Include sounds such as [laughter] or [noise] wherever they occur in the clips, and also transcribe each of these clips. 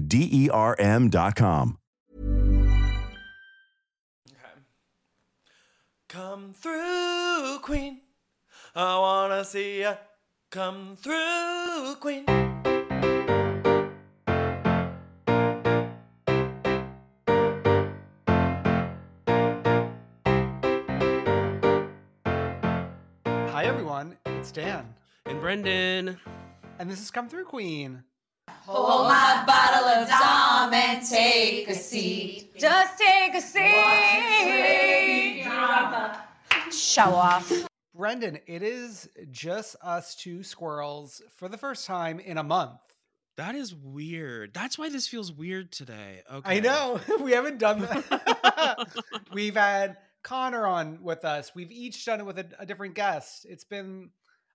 D E R M.com. Come through, Queen. I wanna see ya. Come through, Queen. Hi, everyone. It's Dan. And Brendan. And this is Come Through Queen. Hold my bottle of Dom and take a seat. Just take a seat. Show off. Brendan, it is just us two squirrels for the first time in a month. That is weird. That's why this feels weird today. Okay. I know. [laughs] we haven't done that. [laughs] We've had Connor on with us. We've each done it with a, a different guest. It's been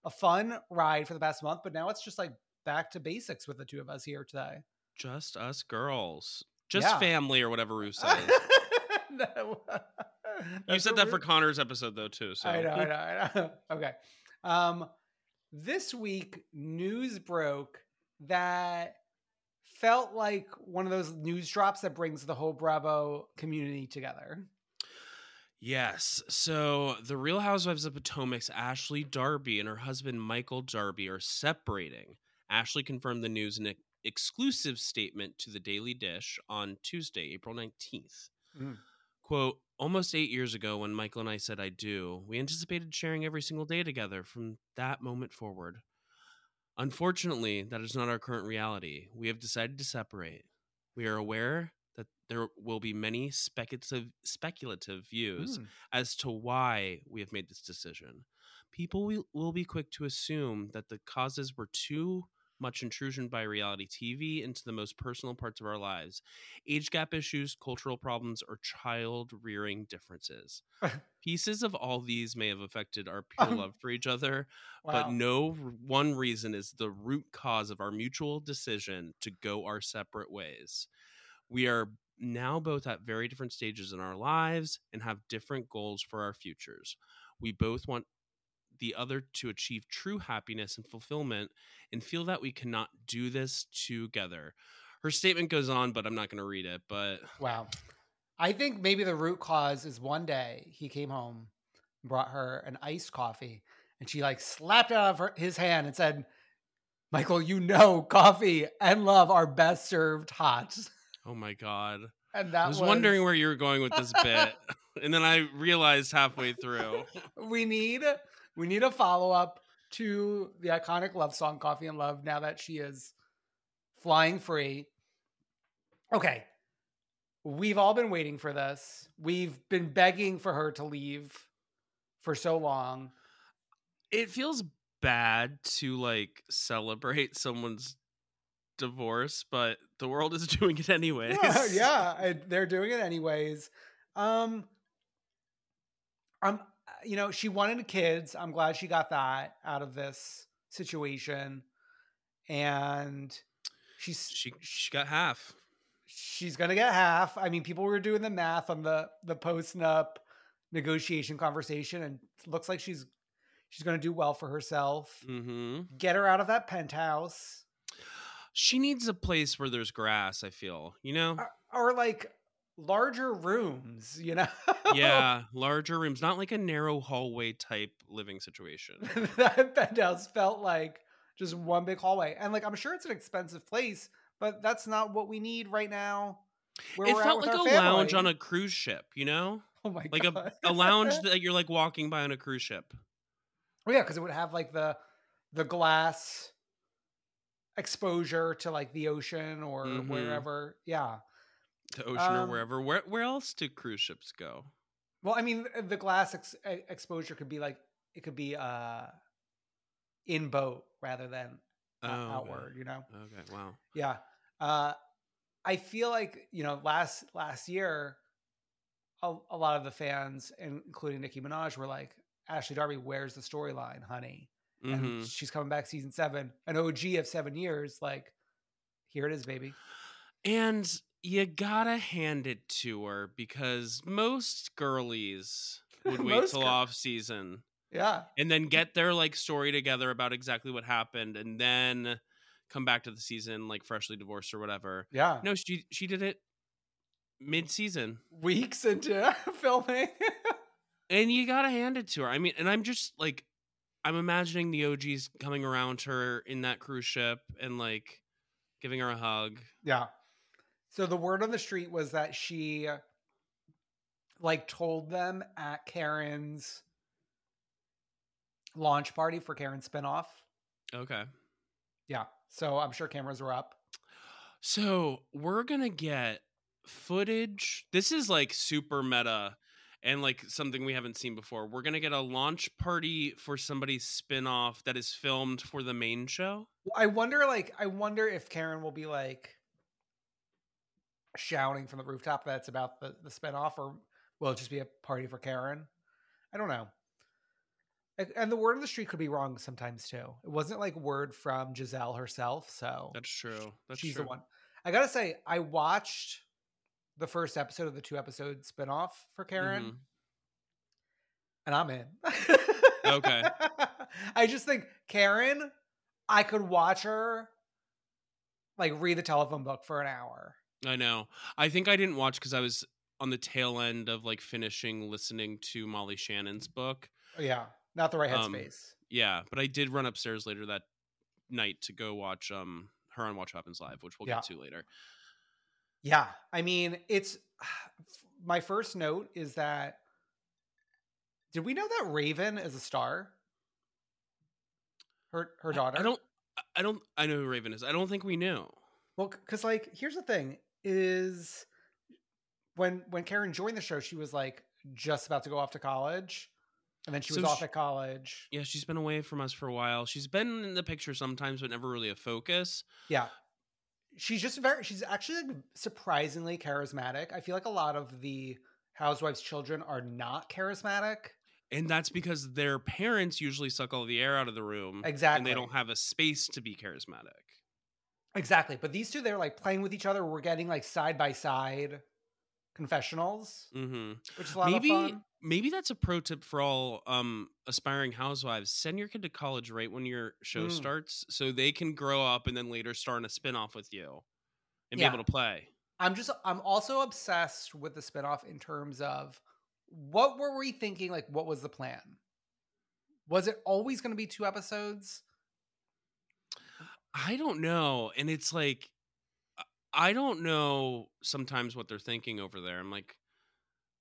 a fun ride for the past month, but now it's just like back to basics with the two of us here today. Just us girls. Just Yeah. family or whatever Ruth [laughs] says. No. you said that for Connor's episode though too. So I know, I know, I know. [laughs] okay. Um, this week, news broke that felt like one of those news drops that brings the whole Bravo community together. Yes. So the Real Housewives of Potomac's Ashley Darby and her husband Michael Darby are separating. Ashley confirmed the news in an exclusive statement to the Daily Dish on Tuesday, April 19th. Mm. Quote, almost eight years ago when Michael and I said I do, we anticipated sharing every single day together from that moment forward. Unfortunately, that is not our current reality. We have decided to separate. We are aware that there will be many speculative speculative views Mm. as to why we have made this decision. People will, will be quick to assume that the causes were too much intrusion by reality TV into the most personal parts of our lives age gap issues, cultural problems, or child rearing differences. [laughs] Pieces of all these may have affected our pure Um, love for each other, Wow. but no one reason is the root cause of our mutual decision to go our separate ways. We are now both at very different stages in our lives and have different goals for our futures. We both want the other to achieve true happiness and fulfillment and feel that we cannot do this together. Her statement goes on, but I'm not going to read it. But Wow. I think maybe the root cause is one day he came home, brought her an iced coffee, and she like slapped it out of her, his hand and said, Michael, you know coffee and love are best served hot. oh my God. And that I was, wondering where you were going with this bit. [laughs] and then I realized halfway through. we need we need a follow up to the iconic love song Coffee and Love now that she is flying free. Okay. We've all been waiting for this. We've been begging for her to leave for so long. It feels bad to like celebrate someone's divorce, but the world is [laughs] doing it anyways. Yeah, yeah, they're doing it anyways. Um I'm you know, she wanted kids. I'm glad she got that out of this situation. And she's She she got half. she's gonna get half. I mean, people were doing the math on the the post nup negotiation conversation, and it looks like she's she's gonna do well for herself. hmm Get her out of that penthouse, She needs a place where there's grass. I feel you know. or, or like larger rooms. You know? yeah, [laughs] larger rooms, not like a narrow hallway type living situation. [laughs] that penthouse felt like just one big hallway, and like I'm sure it's an expensive place, but that's not what we need right now. it felt like a our lounge on a cruise ship, you know, [laughs] oh my like god, a, a lounge that you're like walking by on a cruise ship. Oh yeah, because it would have like the the glass exposure to like the ocean or Mhm. wherever. Yeah. To ocean Um, or wherever. Where where else do cruise ships go? Well, I mean, the glass ex- exposure could be like it could be uh in boat rather than Oh, o- okay. outward. You know. Okay, wow. Yeah. Uh, I feel like you know last last year, a, a lot of the fans, including Nicki Minaj, were like, "Ashley Darby, where's the storyline, honey?" hmm and she's coming back season seven, an OG of seven years. Like, here it is, baby. And you gotta hand it to her because most girlies would [laughs] wait till gir- off season Yeah, and then get their like story together about exactly what happened and then come back to the season like freshly divorced or whatever. yeah. No, she she did it mid season. Weeks into [laughs] filming. And you gotta hand it to her. I mean, and I'm just like I'm imagining the OGs coming around her in that cruise ship and like giving her a hug. yeah. So the word on the street was that she, like, told them at Karen's launch party for Karen's spinoff. Okay. Yeah. So I'm sure cameras were up. So we're gonna get footage. This is like super meta and like something we haven't seen before. We're gonna get a launch party for somebody's spin-off that is filmed for the main show. I wonder, like, I wonder if Karen will be like shouting from the rooftop that it's about the, the spinoff, or will it just be a party for Karen? I don't know. And- the word on the street could be wrong sometimes too. It wasn't like word from Gizelle herself, so That's true. That's she's true. the one. I gotta say, I watched the first episode of the two episode spinoff for Karen, Mhm. and I'm in. Okay. [laughs] I just think Karen, I could watch her like read the telephone book for an hour. I know. I think I didn't watch because I was on the tail end of like finishing listening to Molly Shannon's book. Yeah, not the right Um, headspace. Yeah, but I did run upstairs later that night to go watch um her on Watch Happens Live, which we'll Yeah. get to later. yeah, I mean, it's [sighs] my first note is that did we know that Raven is a star? Her her daughter. I don't. I don't. I know who Raven is. I don't think we knew. Well, because like, here's the thing: is when when Karen joined the show, she was like just about to go off to college, and then she was So off at college. Yeah, she's been away from us for a while. She's been in the picture sometimes, but never really a focus. Yeah, she's just very. She's actually like surprisingly charismatic. I feel like a lot of the housewives' children are not charismatic. And that's because their parents usually suck all the air out of the room. Exactly. And they don't have a space to be charismatic. Exactly, but these two, they're like playing with each other. We're getting like side by side confessionals, hmm which is a lot Maybe of fun. maybe that's a pro tip for all um aspiring housewives. Send your kid to college right when your show Mm. starts so they can grow up and then later start in a spin-off with you and Yeah. be able to play. I'm just I'm also obsessed with the spinoff in terms of what were we thinking like what was the plan? Was it always going to be two episodes? I don't know. And it's like I- don't know sometimes what they're thinking over there. I'm like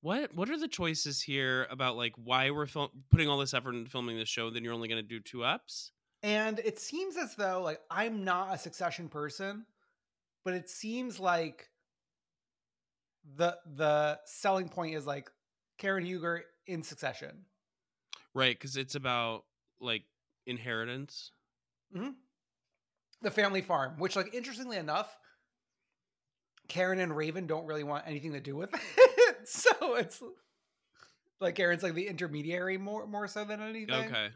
what what are the choices here about like why we're fil- putting all this effort into filming this show then you're only going to do two ups? And it seems as though like I'm not a succession person but it seems like the the selling point is like Karen Huger in succession. Right, because it's about like inheritance. Mm-hmm. The family farm, which like interestingly enough, Karen and Raven don't really want anything to do with it. [laughs] so it's like Karen's like the intermediary more more so than anything. Okay.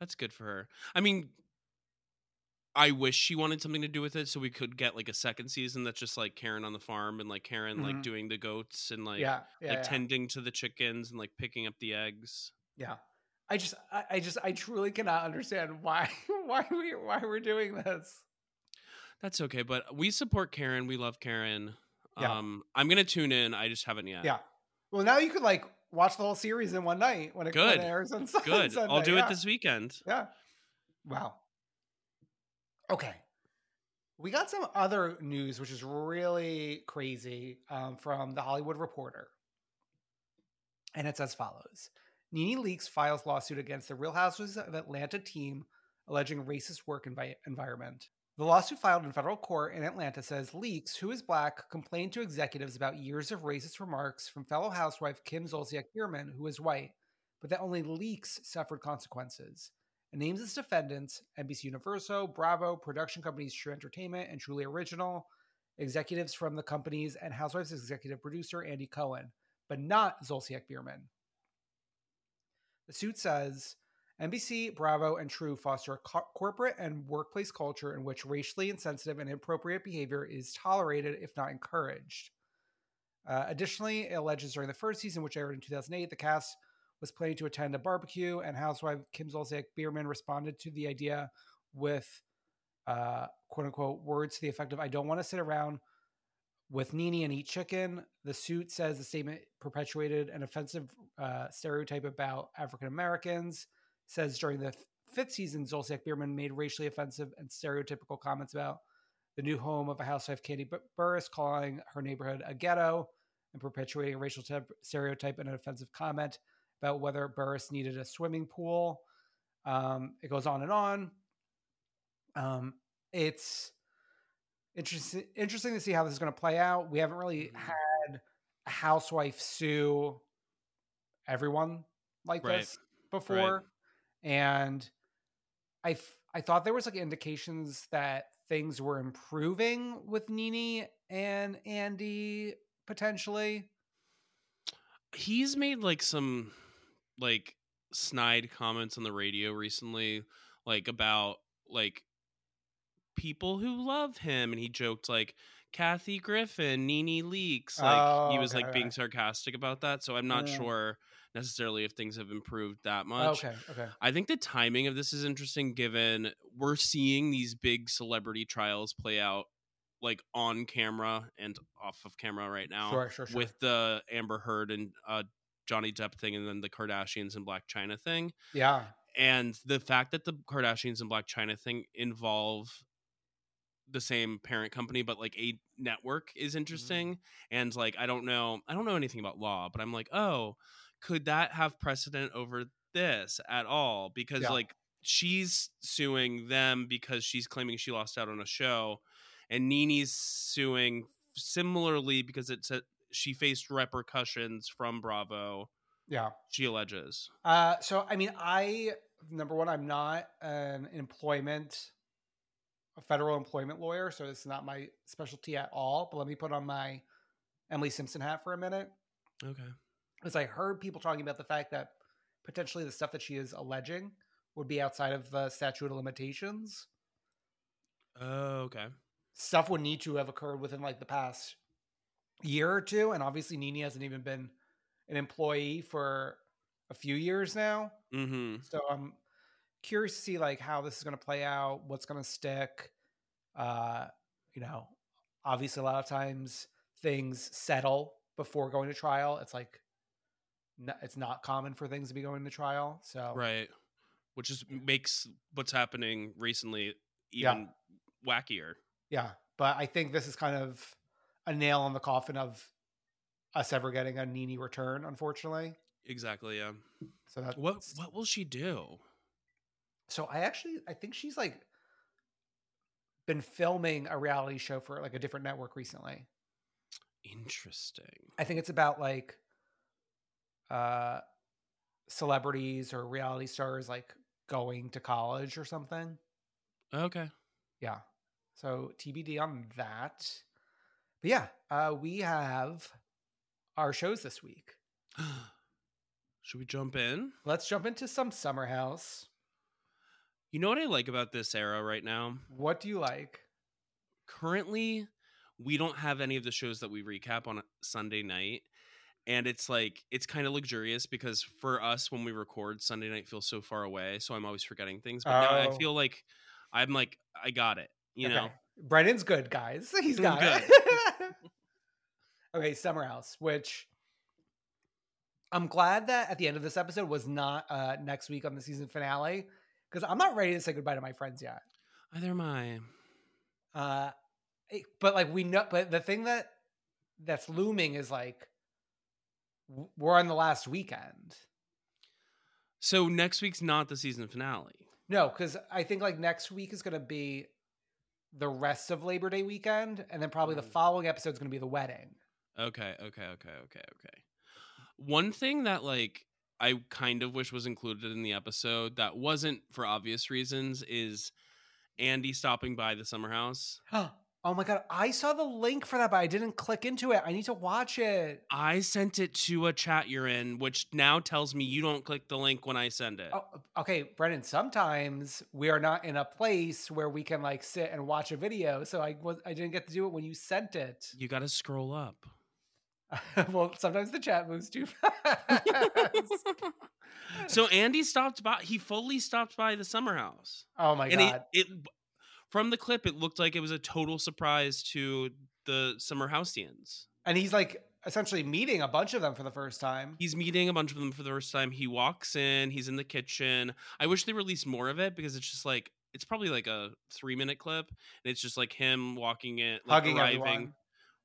That's good for her. I mean, I wish she wanted something to do with it so we could get like a second season that's just like Karen on the farm and like Karen like Mhm. doing the goats and like yeah, yeah, like yeah. tending to the chickens and like picking up the eggs. Yeah. I just I, I just I truly cannot understand why [laughs] why we why we're doing this. That's okay, but we support Karen. We love Karen. Yeah. Um I'm going to tune in. I just haven't yet. Yeah. Well now you could like watch the whole series in one night when it, when it Good. [laughs] airs on Sun- Good. I'll do yeah. it this weekend. Yeah. Wow. Okay. We got some other news, which is really crazy um, from the Hollywood Reporter. And it's as follows Nene Leakes files lawsuit against the Real Housewives of Atlanta team alleging racist work envi- environment. The lawsuit filed in federal court in Atlanta says Leakes, who is black, complained to executives about years of racist remarks from fellow housewife Kim Zolciak Biermann, who is white, but that only Leakes suffered consequences. It names its defendants NBC Universal, Bravo, production companies True Entertainment, and Truly Original, executives from the companies, and Housewives executive producer Andy Cohen, but not Zolciak Biermann. The suit says NBC, Bravo, and True foster a co- corporate and workplace culture in which racially insensitive and inappropriate behavior is tolerated, if not encouraged. Uh, additionally, it alleges during the first season, which aired in 2008, the cast was planning to attend a barbecue, and housewife Kim Zolciak Biermann responded to the idea with uh, "quote unquote" words to the effect of "I don't want to sit around with Nene and eat chicken." The suit says the statement perpetuated an offensive uh, stereotype about African Americans. Says during the fifth season, Zolciak Biermann made racially offensive and stereotypical comments about the new home of a housewife, Bu- Burruss, calling her neighborhood a ghetto and perpetuating a racial te- stereotype and an offensive comment about whether Burruss needed a swimming pool. Um, it goes on and on. Um, it's interesting interesting to see how this is going to play out. We haven't really Mhm. had a housewife sue everyone like Right. this before, and I f- I thought there was like indications that things were improving with Nene and Andy potentially. he's made like some like snide comments on the radio recently like about like people who love him and he joked like Kathy Griffin, Nene Leakes. Like Oh, he was okay, like being sarcastic about that. So I'm not Mm. sure necessarily if things have improved that much. Okay, okay. I think the timing of this is interesting given we're seeing these big celebrity trials play out like on camera and off of camera right now Sure, sure, sure. with the Amber Heard and uh, Johnny Depp thing and then the Kardashians and Blac Chyna thing. Yeah. And the fact that the Kardashians and Blac Chyna thing involve the same parent company but like a network Mm-hmm. is interesting and like I don't know I don't know anything about law but I'm like oh could that have precedent over this at all because Yeah. like she's suing them because she's claiming she lost out on a show and Nene's suing similarly because it's a, she faced repercussions from Bravo Yeah. she alleges Uh, so I mean, I number one, I'm not an employment, a federal employment lawyer, so it's not my specialty at all. But let me put on my Emily Simpson hat for a minute, okay because I heard people talking about the fact that potentially the stuff that she is alleging would be outside of the statute of limitations. oh okay Stuff would need to have occurred within like the past year or two, and obviously Nene hasn't even been an employee for a few years now. mm-hmm So I'm curious to see like how this is going to play out, what's going to stick. Uh, you know, obviously a lot of times things settle before going to trial. It's like n- it's not common for things to be going to trial. So right which is makes what's happening recently Yeah. even wackier yeah, but I think this is kind of a nail on the coffin of us ever getting a Nene return, unfortunately. exactly yeah So that's what what will she do So I actually I think she's like been filming a reality show for like a different network recently. Interesting. I think it's about like uh celebrities or reality stars like going to college or something. Okay. Yeah. So TBD on that. But yeah, uh we have our shows this week. [gasps] Should we jump in? Let's jump into some Summer House. You know what I like about this era right now? What do you like? Currently, we don't have any of the shows that we recap on a Sunday night. And it's like, it's kind of luxurious because for us, when we record, Sunday night feels so far away. So I'm always forgetting things. But now I Oh. feel like I'm like, I got it. You know? Okay. Brendan's good, guys. [laughs] He's got good. it. [laughs] okay, Summer House, which I'm glad that at the end of this episode was not uh next week on the season finale because I'm not ready to say goodbye to my friends yet. Either am I. Uh it- but like we know but the thing that that's looming is like we're on the last weekend. So next week's not the season finale. No, because I think like next week is going to be the rest of Labor Day weekend, and then probably the Mm. following episode is going to be the wedding. Okay, okay, okay, okay, okay. One thing that like I kind of wish was included in the episode that wasn't for obvious reasons is Andy stopping by the summer house. [gasps] oh my god, I saw the link for that, but I didn't click into it. I need to watch it. I sent it to a chat you're in, which now tells me you don't click the link when I send it. Oh, okay, Brendan. Sometimes we are not in a place where we can like sit and watch a video, so I was I didn't get to do it when you sent it. You got to scroll up. [laughs] well, sometimes the chat moves too [laughs] fast. so [laughs] Andy stopped by. He fully stopped by the summer house. oh my and god. it, it from the clip it looked like it was a total surprise to the summer houseians and he's like essentially meeting a bunch of them for the first time. he's meeting a bunch of them for the first time he walks in he's in the kitchen i wish they released more of it because it's just like it's probably like a three minute clip and it's just like him walking in like Hugging arriving everyone.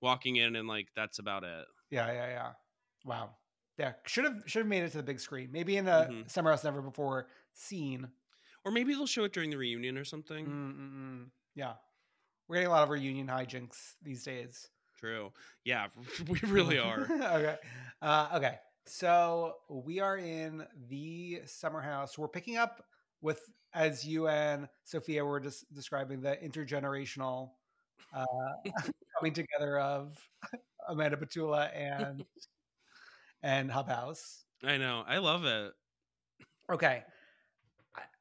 walking in and like that's about it Yeah, yeah, yeah. Wow. Yeah, should have should have made it to the big screen. Maybe in a Mhm. Summer House Never Before scene. or maybe they'll show it during the reunion or something Mm-mm-mm. Yeah, we're getting a lot of reunion hijinks these days. true yeah [laughs] we really [laughs] are okay. Uh, okay. So we are in the summer house. We're picking up with, as you and Sophia were just describing, the intergenerational uh, [laughs] coming together of Amanda Batula and [laughs] and Hub House. i know i love it Okay.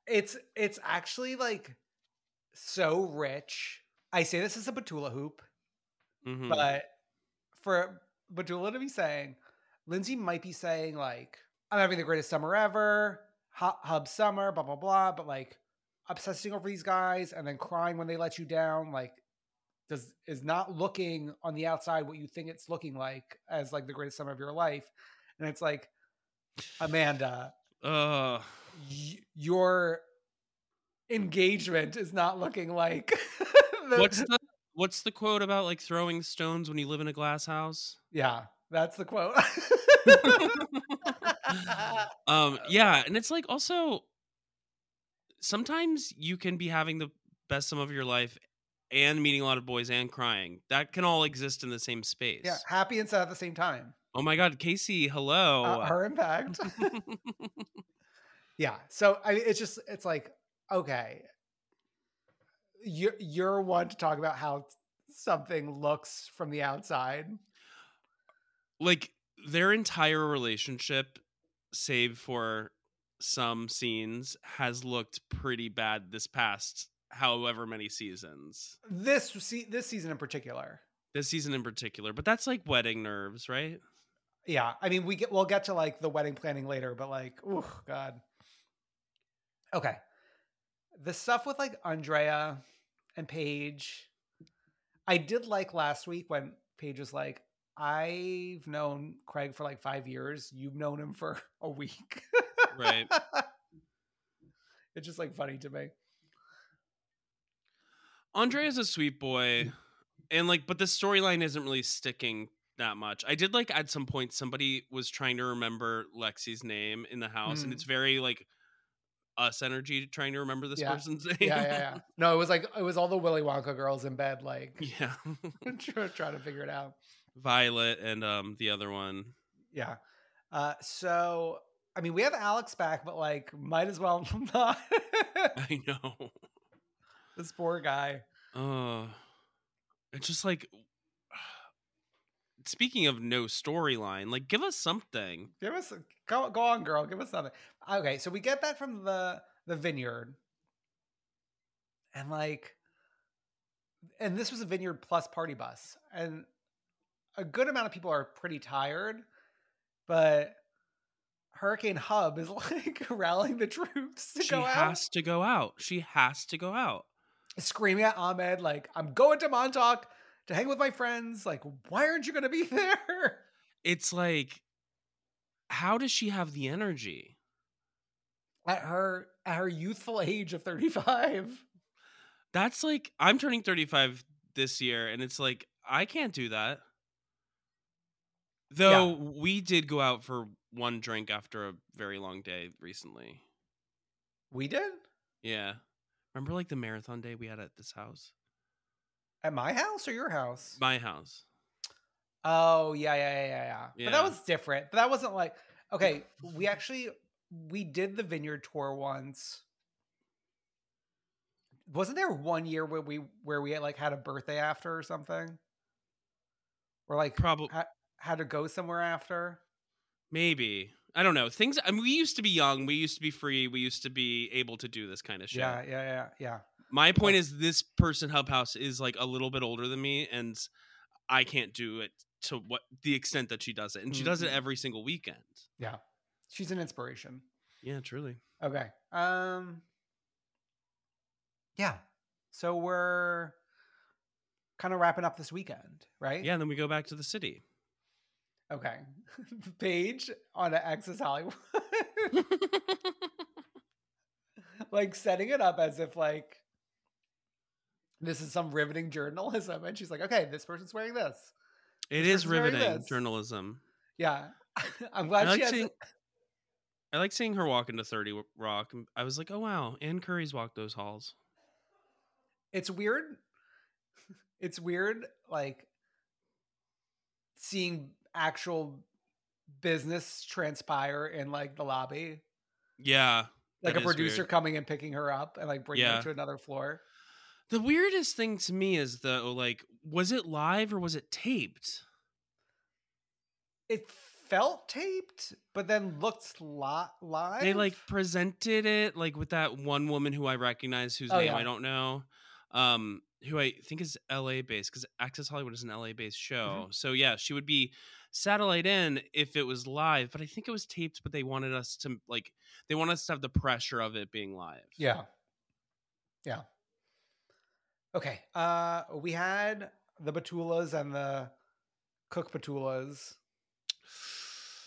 It's it's actually like so rich. I say this is a Batula hoop, Mhm. but for Batula to be saying, Lindsay might be saying like, "I'm having the greatest summer ever, hub, hub summer, blah blah blah," but like obsessing over these guys and then crying when they let you down, like does is not looking on the outside what you think it's looking like as like the greatest summer of your life, and it's like Amanda, uh y- your engagement is not looking like [laughs] the- what's the what's the quote about like throwing stones when you live in a glass house? Yeah that's the quote. [laughs] Um yeah and it's like also sometimes you can be having the best sum of your life and meeting a lot of boys and crying. That can all exist in the same space. yeah happy and sad at the same time. Oh my god casey hello. uh, her impact. [laughs] [laughs] Yeah so I, mean it's just it's like okay. You're you're one to talk about how something looks from the outside. Like their entire relationship save for some scenes has looked pretty bad this past however many seasons. This see this season in particular. This season in particular but that's like wedding nerves right? Yeah i mean we get we'll get to like the wedding planning later but like oh god. Okay. The stuff with like andrea and paige i did like last week when paige was like i've known craig for like five years. You've known him for [laughs] a week. Right. [laughs] it's just like funny to me Andre is a sweet boy, and like, but the storyline isn't really sticking that much. I did like at some point somebody was trying to remember Lexi's name in the house, and Mm. it's very like us energy trying to remember this Yeah. person's name. [laughs] Yeah, yeah, yeah. No, it was like it was all the Willy Wonka girls in bed, like [laughs] yeah. [laughs] trying trying to figure it out. Violet and um the other one. Yeah. Uh, so I mean, we have Alex back, but like, might as well not. I know. This poor guy. Uh it's just like [sighs] speaking of no storyline, like give us something. Give us go go on, girl. Give us something. Okay, so we get back from the the vineyard, and like, and this was a vineyard plus party bus, and a good amount of people are pretty tired, but Hurricane Hub is [laughs] like rallying the troops to She go out, She has to go out. She has to go out. Screaming at Ahmed like, "I'm going to Montauk to hang with my friends." Like, why aren't you going to be [laughs] there? It's like how does she have the energy? At her at her youthful [laughs] age of 35. That's like I'm turning 35 this year and it's like I can't do that. Though we did go out for one drink after a very long day recently. We did Yeah. Remember like the marathon day we had at this house? at my house or your house? My house. Oh yeah, yeah, yeah, yeah, yeah. But that was different. But that wasn't like okay. We actually we did the vineyard tour once. Wasn't there one year where we where we had like had a birthday after or something? Or like Probably ha- had to go somewhere after? maybe. I don't know. Things I mean we used to be young, we used to be free, we used to be able to do this kind of shit. Yeah, yeah, yeah, yeah. My point is this person Hub House is like a little bit older than me and I can't do it to what the extent that she does it. And she does it Mhm. every single weekend. Yeah. She's an inspiration. Yeah, truly. Okay. Um Yeah. So we're kind of wrapping up this weekend, right? Yeah, and then we go back to the city. Okay. [laughs] Paige on Access Hollywood. [laughs] like setting it up as if like this is some riveting journalism. And she's like, okay, this person's wearing this. It This is riveting journalism. Yeah. [laughs] I'm I glad like she has seeing I like seeing her walk into 30 Rock. I was like, oh wow, Ann Curry's walked those halls. it's weird. It's weird, like seeing actual business transpire in like the lobby. Yeah. Like a producer weird. coming and picking her up and like bringing Yeah. her to another floor. The weirdest thing to me is though, like, was it live or was it taped? It felt taped, but then looked li- live. They like presented it like with that one woman who I recognize whose Oh, name yeah. I don't know. Um who I think is LA based because Access Hollywood is an LA based show. Mm-hmm. So yeah, she would be satellite in if it was live, but I think it was taped, but they wanted us to like they want us to have the pressure of it being live. Yeah. Yeah. Okay. Uh we had the Batulas and the Cook Batulas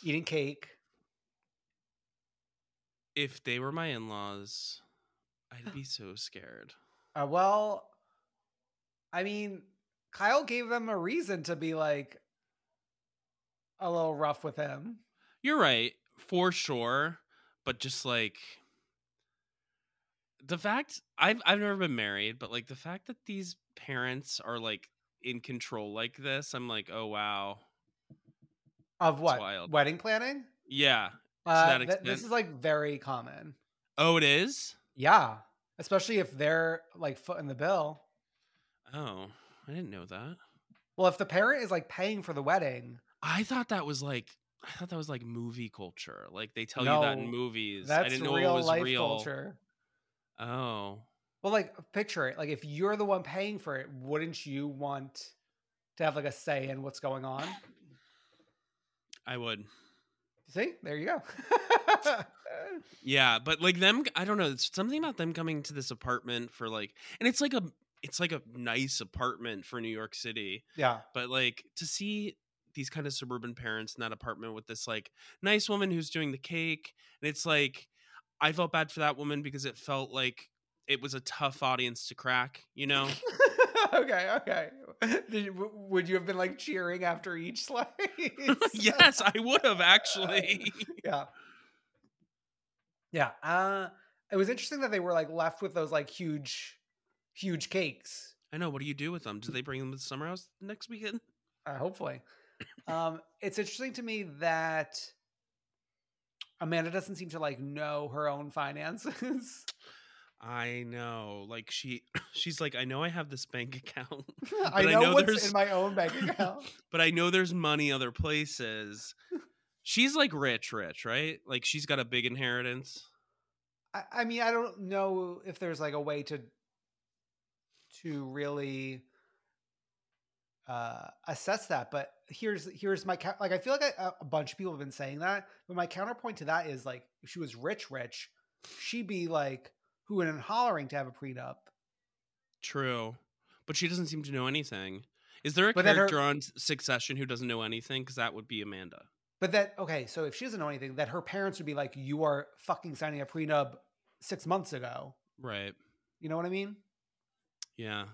eating cake. If they were my in-laws, I'd be so scared. Uh, well, I mean, Kyle gave them a reason to be like a little rough with him. You're right, for sure, but just like the fact I've I've never been married, but like the fact that these parents are like in control like this, I'm like, "Oh wow." Of what? Wedding planning? Yeah. Uh, that th- this is like very common. Oh, it is? Yeah. Especially if they're like foot in the bill. Oh, I didn't know that. Well, if the parent is like paying for the wedding, I thought that was like I thought that was like movie culture. Like they tell you that in No, movies. I that's didn't know real it was life real. culture. Oh. Well, like picture it. Like if you're the one paying for it, wouldn't you want to have like a say in what's going on? I would. See, there you go. [laughs] Yeah, but like them, I don't know. It's something about them coming to this apartment for like, and it's like a, it's like a nice apartment for New York City. yeah. But like to see these kind of suburban parents in that apartment with this like nice woman who's doing the cake, and it's like, I felt bad for that woman because it felt like it was a tough audience to crack. You know? [laughs] okay, okay. Did, would you have been like cheering after each [laughs] [laughs] slice? yes, I would have actually. yeah. Yeah. Uh it was interesting that they were like left with those like huge, huge cakes. I know. What do you do with them? Do they bring them to the summer house next weekend? Uh, hopefully, um, it's interesting to me that Amanda doesn't seem to like know her own finances. [laughs] I know. Like she, [coughs] she's like, I know I have this bank account, [laughs] I But I know, know what's there's- in my own bank account. [laughs] but I know there's money other places. She's like rich, rich, right? Like she's got a big inheritance. I, I mean, I don't know if there's like a way to to really uh assess that but here's here's my ca- like i feel like I, a bunch of people have been saying that but my counterpoint to that is like if she was rich rich she'd be like who and hollering to have a prenup True, but she doesn't seem to know anything. Is there a But then her- character on Succession who doesn't know anything? Because that would be Amanda. but that okay so if she doesn't know anything that her parents would be like you are fucking signing a prenup six months ago Right. you know what i mean Yeah.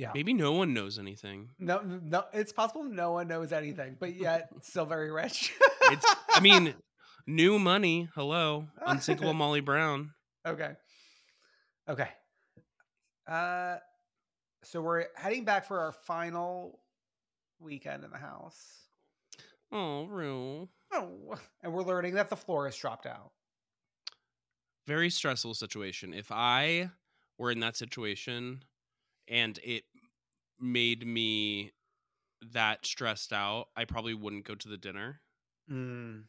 Yeah Maybe no one knows anything. no no it's possible no one knows anything but yet [laughs] still very rich It's. I [laughs] mean, new money. Hello, [laughs] unsinkable Molly Brown. Okay. Okay. Uh so we're heading back for our final weekend in the house. Oh, Rue. Oh, and we're learning that the florist dropped out. very stressful situation. If I were in that situation and it made me that stressed out, I probably wouldn't go to the dinner. Mm.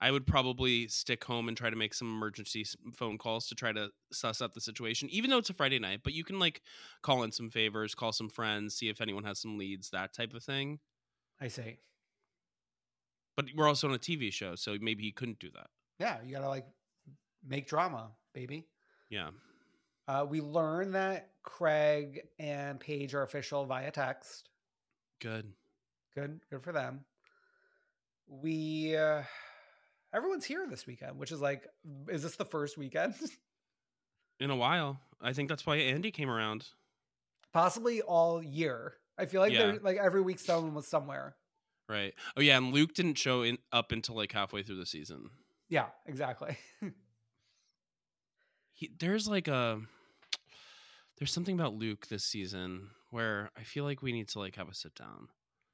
I would probably stick home and try to make some emergency phone calls to try to suss out the situation, even though it's a Friday night. But you can like call in some favors, call some friends, see if anyone has some leads, that type of thing. I see. But we're also on a TV show, so maybe he couldn't do that. Yeah, you gotta like make drama, baby. Yeah. Uh, we learn that Craig and Paige are official via text. Good. Good, good for them. We uh, everyone's here this weekend, which is like, is this the first weekend? [laughs] In a while. I think that's why Andy came around. Possibly all year. I feel like Yeah. they're like every week someone was somewhere. Right. Oh yeah, and Luke didn't show in, up until like halfway through the season. Yeah, exactly. [laughs] He, there's like a there's something about Luke this season where I feel like we need to like have a sit down.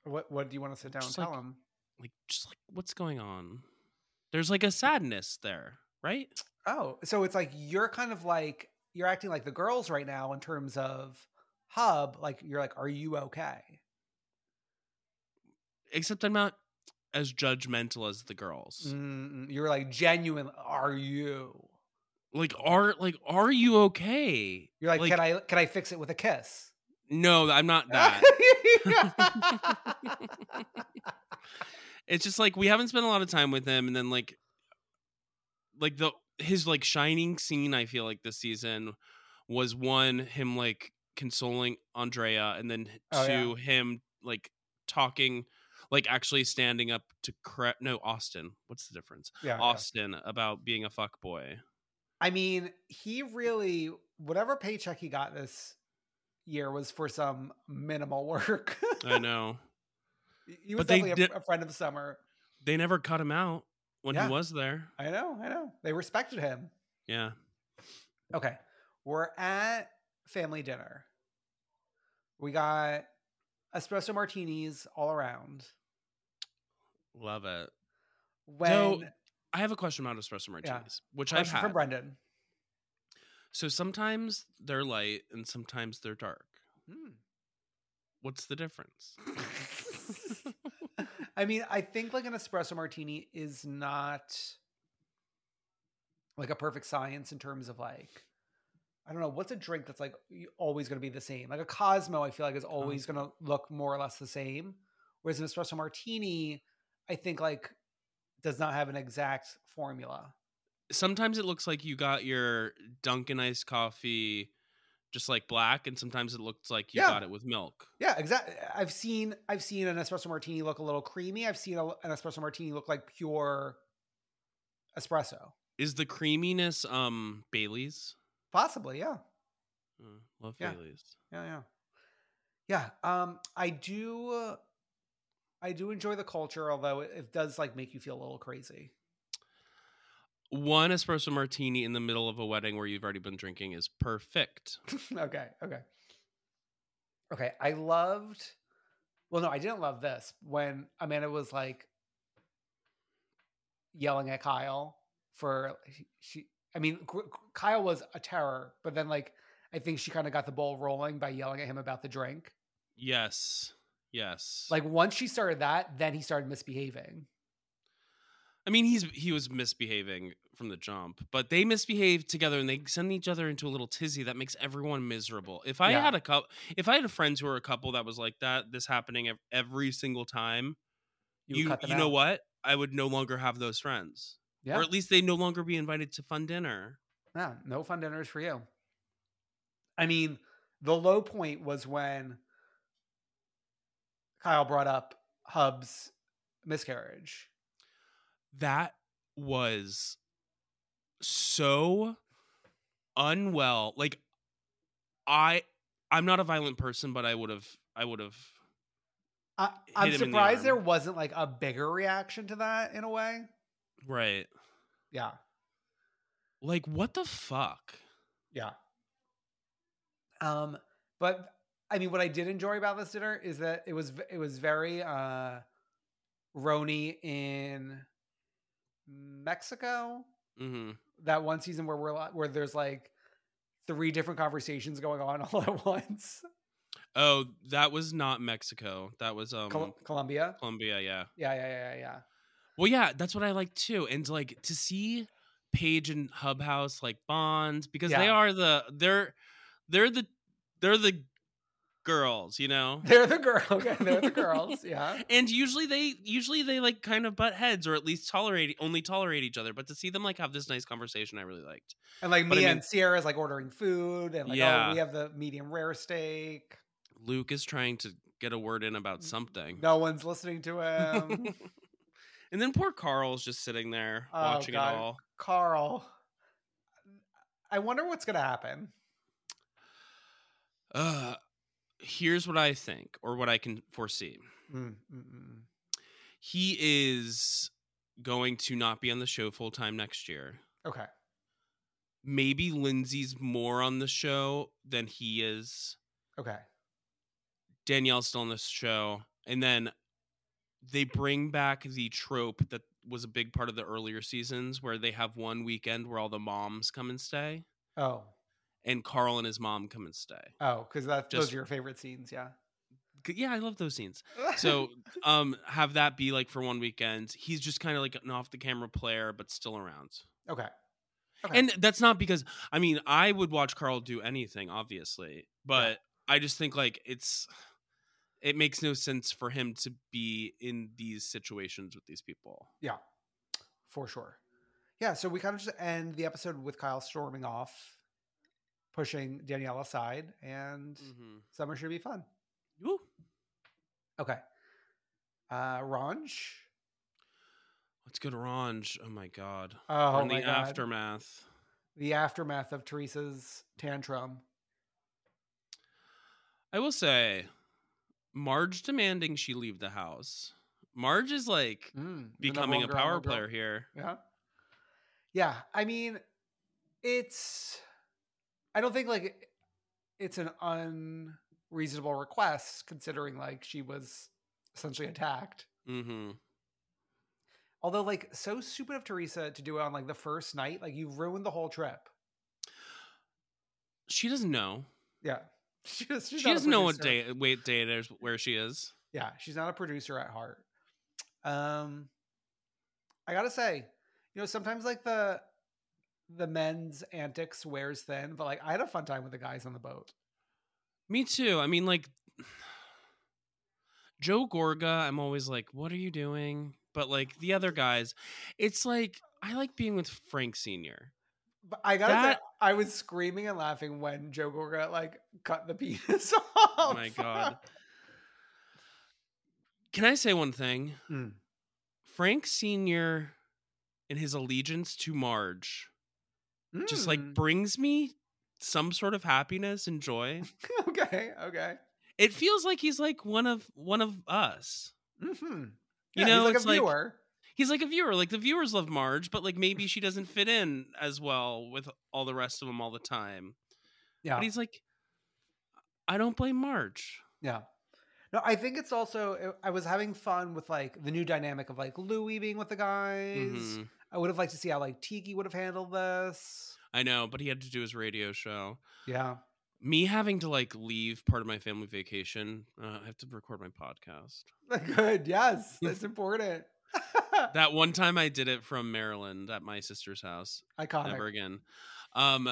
what What do you want to sit down Just and tell like- him? Like just like what's going on? There's like a sadness there, right? Oh, so it's like you're kind of like you're acting like the girls right now in terms of hub. Like you're like, are you okay? Except I'm not as judgmental as the girls. Mm, you're like genuine. Are you? Like are like are you okay? You're like, Like- can I can I fix it with a kiss? No, I'm not that. [laughs] it's just like we haven't spent a lot of time with him and then like like the his like shining scene i feel like this season was one him like consoling andrea and then Oh, two him like talking like actually standing up to cre- no austin what's the difference yeah, yeah. austin about being a fuck boy I mean, he really whatever paycheck he got this year was for some minimal work. [laughs] i know he was But they definitely a, did- a friend of the summer. they never cut him out when Yeah. he was there I know, I know. They respected him. yeah Okay. We're at family dinner. We got espresso martinis all around. love it When So, I have a question about espresso martinis, which I've had. from Brendan. So sometimes they're light and sometimes they're dark. Hmm. What's the difference? [laughs] [laughs] I mean, I think like an espresso martini is not like a perfect science in terms of like I don't know what's a drink that's like always going to be the same. Like a Cosmo, I feel like is always going to look more or less the same, whereas an espresso martini, I think like does not have an exact formula. sometimes it looks like you got your Dunkin' iced coffee just like black, and sometimes it looks like you Yeah. got it with milk. Yeah, exactly. I've seen I've seen an espresso martini look a little creamy. I've seen a, an espresso martini look like pure espresso. Is the creaminess um Bailey's? Possibly, yeah. Uh, love Yeah. Bailey's. Yeah, yeah. Yeah, um I do uh, I do enjoy the culture although it, it does like make you feel a little crazy. one espresso martini in the middle of a wedding where you've already been drinking is perfect. [laughs] okay, okay. Okay, I loved well no, I didn't love this when Amanda was like yelling at Kyle for she, she I mean Kyle was a terror, but then like I think she kind of got the ball rolling by yelling at him about the drink. Yes. Yes. Like once she started that, then he started misbehaving. I mean, he's he was misbehaving from the jump, but they misbehave together and they send each other into a little tizzy that makes everyone miserable. If I Yeah. had a couple, if I had a friends who were a couple that was like that, this happening every single time, would you you know what? I would no longer have those friends, Yeah. or at least they no longer be invited to fun dinner. Yeah, no fun dinners for you. I mean, the low point was when Kyle brought up Hub's miscarriage. That was so unwell. Like I, I'm not a violent person, but I would have, I would have. I, I'm him in the surprised there wasn't like a bigger reaction to that in a way. Right. Yeah, Like what the fuck? yeah. Um, but I mean, what I did enjoy about this dinner is that it was it was very uh, RHONY in Mexico. hmm that one season where we're where there's like three different conversations going on [laughs] all at once. Oh, that was not Mexico. That was um Col- Colombia. Colombia. Yeah. Yeah, yeah, yeah, yeah. Well, yeah, that's what I like too, and like to see Paige and Hub House like bond because they are the they're they're the they're the girls, you know. [laughs] They're the girl. [laughs] Okay, they're the girls. Yeah. And usually they usually they like kind of butt heads or at least tolerate only tolerate each other. But to see them like have this nice conversation, I really liked. And like But I Mia mean- and Ciara's like ordering food and like, Yeah. oh, we have the medium rare steak. Luke is trying to get a word in about something. No one's listening to him. [laughs] and then poor Carl's just sitting there Oh, watching God. it all. Carl. I wonder what's gonna happen. Uh, here's what I think, or what I can foresee. Mm, mm, mm, mm. He is going to not be on the show full time next year. Okay. Maybe Lindsay's more on the show than he is. Okay. Danielle's still on the show, and then they bring back the trope that was a big part of the earlier seasons, where they have one weekend where all the moms come and stay, Oh. And Carl and his mom come and stay. Oh, because that those are your favorite scenes, yeah. Yeah, I love those scenes. So, [laughs] um, have that be like for one weekend. He's just kind of like an off the camera player, but still around. okay. Okay. And that's not because I mean I would watch Carl do anything, obviously, but I just think like it's it makes no sense for him to be in these situations with these people. Yeah, for sure. Yeah, so we kind of just end the episode with Kyle storming off, pushing Danielle aside, and Mm-hmm. summer should be fun. Woo. Okay. Uh RHONJ. Let's go to RHONJ. Oh my god. Oh We're in the God. aftermath. The aftermath of Teresa's tantrum. I will say, Marge demanding she leave the house. Marge is like Mm, becoming a power player here. Yeah. Yeah. I mean, it's I don't think like it's an unreasonable request considering like she was essentially attacked. Mm-hmm. Although like so stupid of Teresa to do it on like the first night, like you've ruined the whole trip. She doesn't know. Yeah. [laughs] She, does, she's she doesn't know what day wait day it is where she is. Yeah, she's not a producer at heart. Um I gotta say, you know, sometimes like the the men's antics wears thin, but like I had a fun time with the guys on the boat. Me too. I mean, like [sighs] Joe Gorga, I'm always like, what are you doing? But like the other guys, it's like I like being with Frank Senior. But I gotta say, I was screaming and laughing when Joe Gorga like cut the [laughs] penis off. Oh my god. Can I say one thing? Mm. Frank Senior and his allegiance to Marge just like Mm. brings me some sort of happiness and joy. [laughs] okay, okay. It feels like he's like one of one of us. Mm-hmm. You know, he's like it's a like- viewer. he's like a viewer. Like the viewers love Marge, but like maybe she doesn't fit in as well with all the rest of them all the time. Yeah. But he's like, I don't blame Marge. Yeah. No, I think it's also I was having fun with like the new dynamic of like Louis being with the guys. Mhm. I would have liked to see how like Tiki would have handled this. I know, but he had to do his radio show. Yeah. Me having to like leave part of my family vacation. Uh, I have to record my podcast. [laughs] Good. Yes. [laughs] That's important. [laughs] That one time I did it from Maryland at my sister's house. I Iconic. Never again. Um,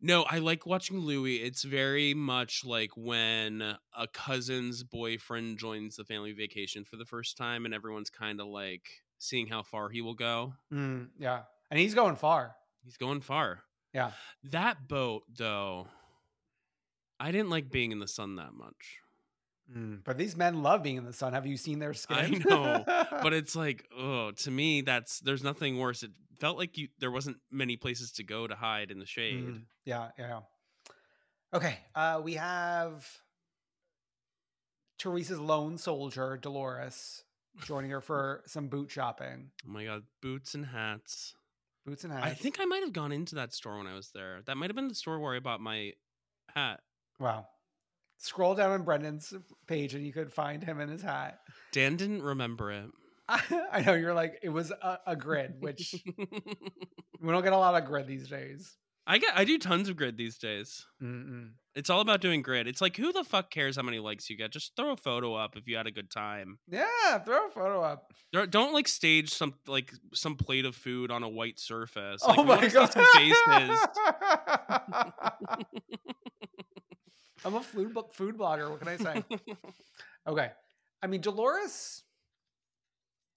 no, I like watching Louis. It's very much like when a cousin's boyfriend joins the family vacation for the first time, and everyone's kind of like seeing how far he will go. Mm, yeah. And he's going far. He's going far. Yeah. That boat, though, I didn't like being in the sun that much. Mm, But these men love being in the sun. Have you seen their skin? I know, [laughs] but it's like, oh, to me, that's there's nothing worse. It felt like you there wasn't many places to go to hide in the shade. Mm, yeah, yeah. yeah. Okay. Uh, we have Teresa's lone soldier, Dolores, joining her for some boot shopping. Oh my god, boots and hats. Boots and hats. I think I might have gone into that store when I was there. That might have been the store where I bought my hat. Wow. Scroll down on Brendan's page and you could find him in his hat. Dan didn't remember it. [laughs] I know you're like, it was a, a grid, which [laughs] we don't get a lot of grid these days. I get I do tons of grid these days. Mm-mm. It's all about doing grid. It's like who the fuck cares how many likes you get? Just throw a photo up if you had a good time. Yeah, throw a photo up. Don't- Don't like stage some like some plate of food on a white surface. oh Like, we my god! some faces. [laughs] I'm a food food blogger. What can I say? [laughs] okay, I mean Dolores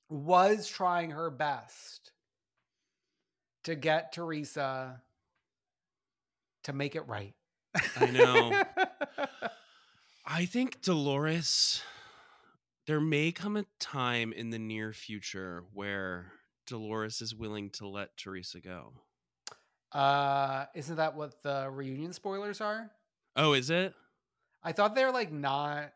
was trying her best to get Teresa to make it right. I know. [laughs] I think Dolores, there may come a time in the near future where Dolores is willing to let Teresa go. uh, isn't that what the reunion spoilers are? Oh, is it? I thought they're like not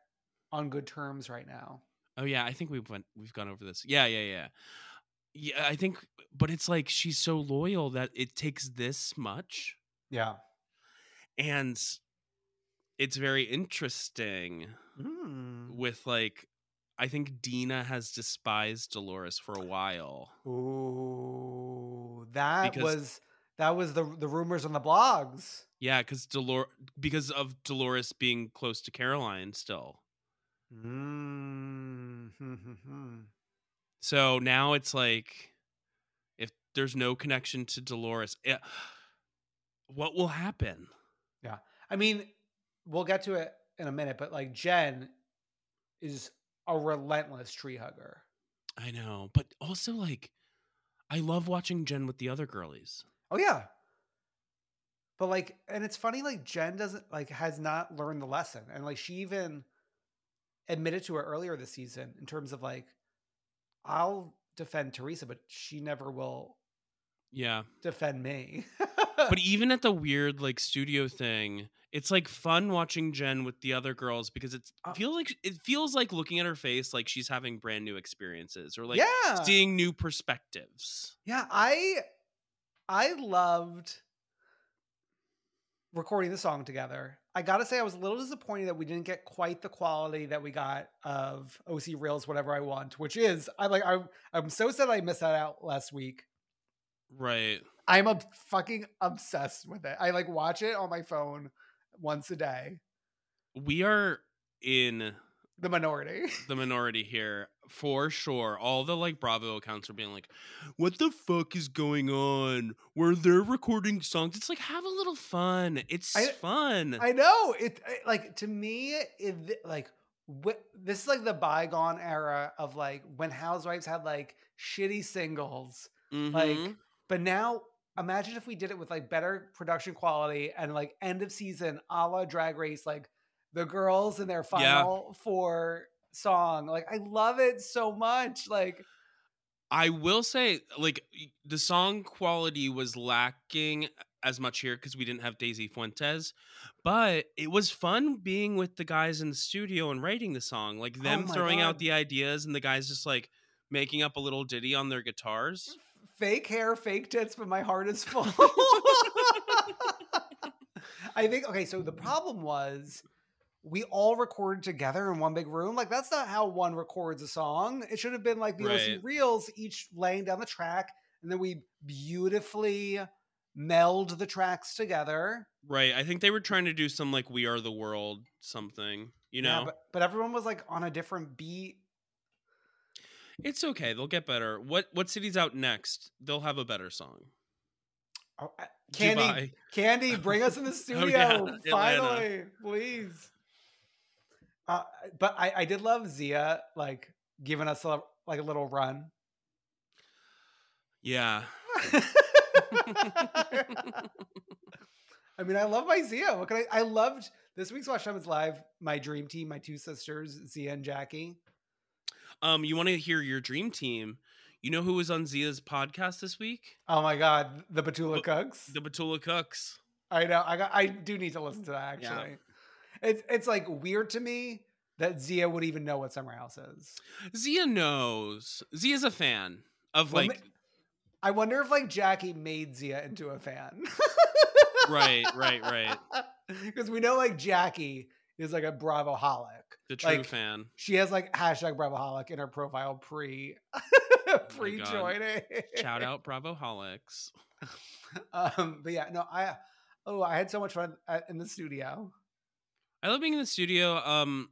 on good terms right now. Oh yeah, I think we've went we've gone over this. Yeah, yeah, yeah. Yeah, I think but it's like she's so loyal that it takes this much Yeah. And it's very interesting Mm. with like I think Dina has despised Dolores for a while. Ooh, that Because- was that was the the rumors on the blogs. Yeah, because Dolor because of Dolores being close to Caroline still. Mm. So now it's like if there's no connection to Dolores, eh, what will happen? I mean, we'll get to it in a minute, but like Jen is a relentless tree hugger. I know, but also like I love watching Jen with the other girlies. Oh yeah. But like and it's funny like Jen doesn't like has not learned the lesson and like she even admitted to it earlier this season in terms of like I'll defend Teresa but she never will Yeah. defend me. [laughs] [laughs] But even at the weird like studio thing, it's like fun watching Jen with the other girls because it Uh, feels like it feels like looking at her face like she's having brand new experiences or like yeah. seeing new perspectives. Yeah, I I loved recording the song together. I got to say I was a little disappointed that we didn't get quite the quality that we got of OC Reels whatever I want, which is I like I I'm so sad I missed that out last week. Right. I'm a fucking obsessed with it. I like watch it on my phone once a day. We are in The minority. [laughs] the minority here for sure. All the like Bravo accounts are being like, "What the fuck is going on? Where they're recording songs? It's like have a little fun. It's I- fun. I know it. it- Like to me, it like wh- this is like the bygone era of like when Housewives had like shitty singles. Like, Mhm. but now imagine if we did it with like better production quality and like end of season a la Drag Race, like the girls in their Yeah. final four song. Like I love it so much. Like I will say, like the song quality was lacking as much here because we didn't have Daisy Fuentes, but it was fun being with the guys in the studio and writing the song, like oh them Oh throwing out the ideas and the guys just like making up a little ditty on their guitars. Fake hair, fake tits, but my heart is full. [laughs] I think okay, so the problem was we all recorded together in one big room. Like that's not how one records a song. It should have been like the Right. Reels, each laying down the track, and then we beautifully meld the tracks together. Right. I think they were trying to do some like We Are the World something. You Yeah, know, but, but everyone was like on a different beat. It's okay. They'll get better. What what city's out next? They'll have a better song. Oh, Kandi, Dubai. Kandi, bring us in the [laughs] Oh, studio yeah, Atlanta. finally, please. Uh, but I, I did love Zia like giving us a, like a little run. Yeah. [laughs] I mean, I love my Zia. What can I? I loved this week's Watch Time is Live. My dream team, my two sisters, Zia and Jackie. Um, you want to hear your dream team? You know who was on Zia's podcast this week? Oh my God, the Batula Cookes. The Batula Cookes. I know. I got. I do need to listen to that. Yeah. Actually, it's it's like weird to me that Zia would even know what Summer House is. Zia knows. Zia's a fan of Well, like. I wonder if like Jackie made Zia into a fan. right, right, right. [laughs] Because we know like Jackie is like a Bravo holic. The true Like, fan. She has like hashtag Bravoholic in her profile pre [laughs] pre joining. Shout [laughs] out Bravo Holics. Um, but yeah, no, I oh I had so much fun at, in the studio. I love being in the studio. Um,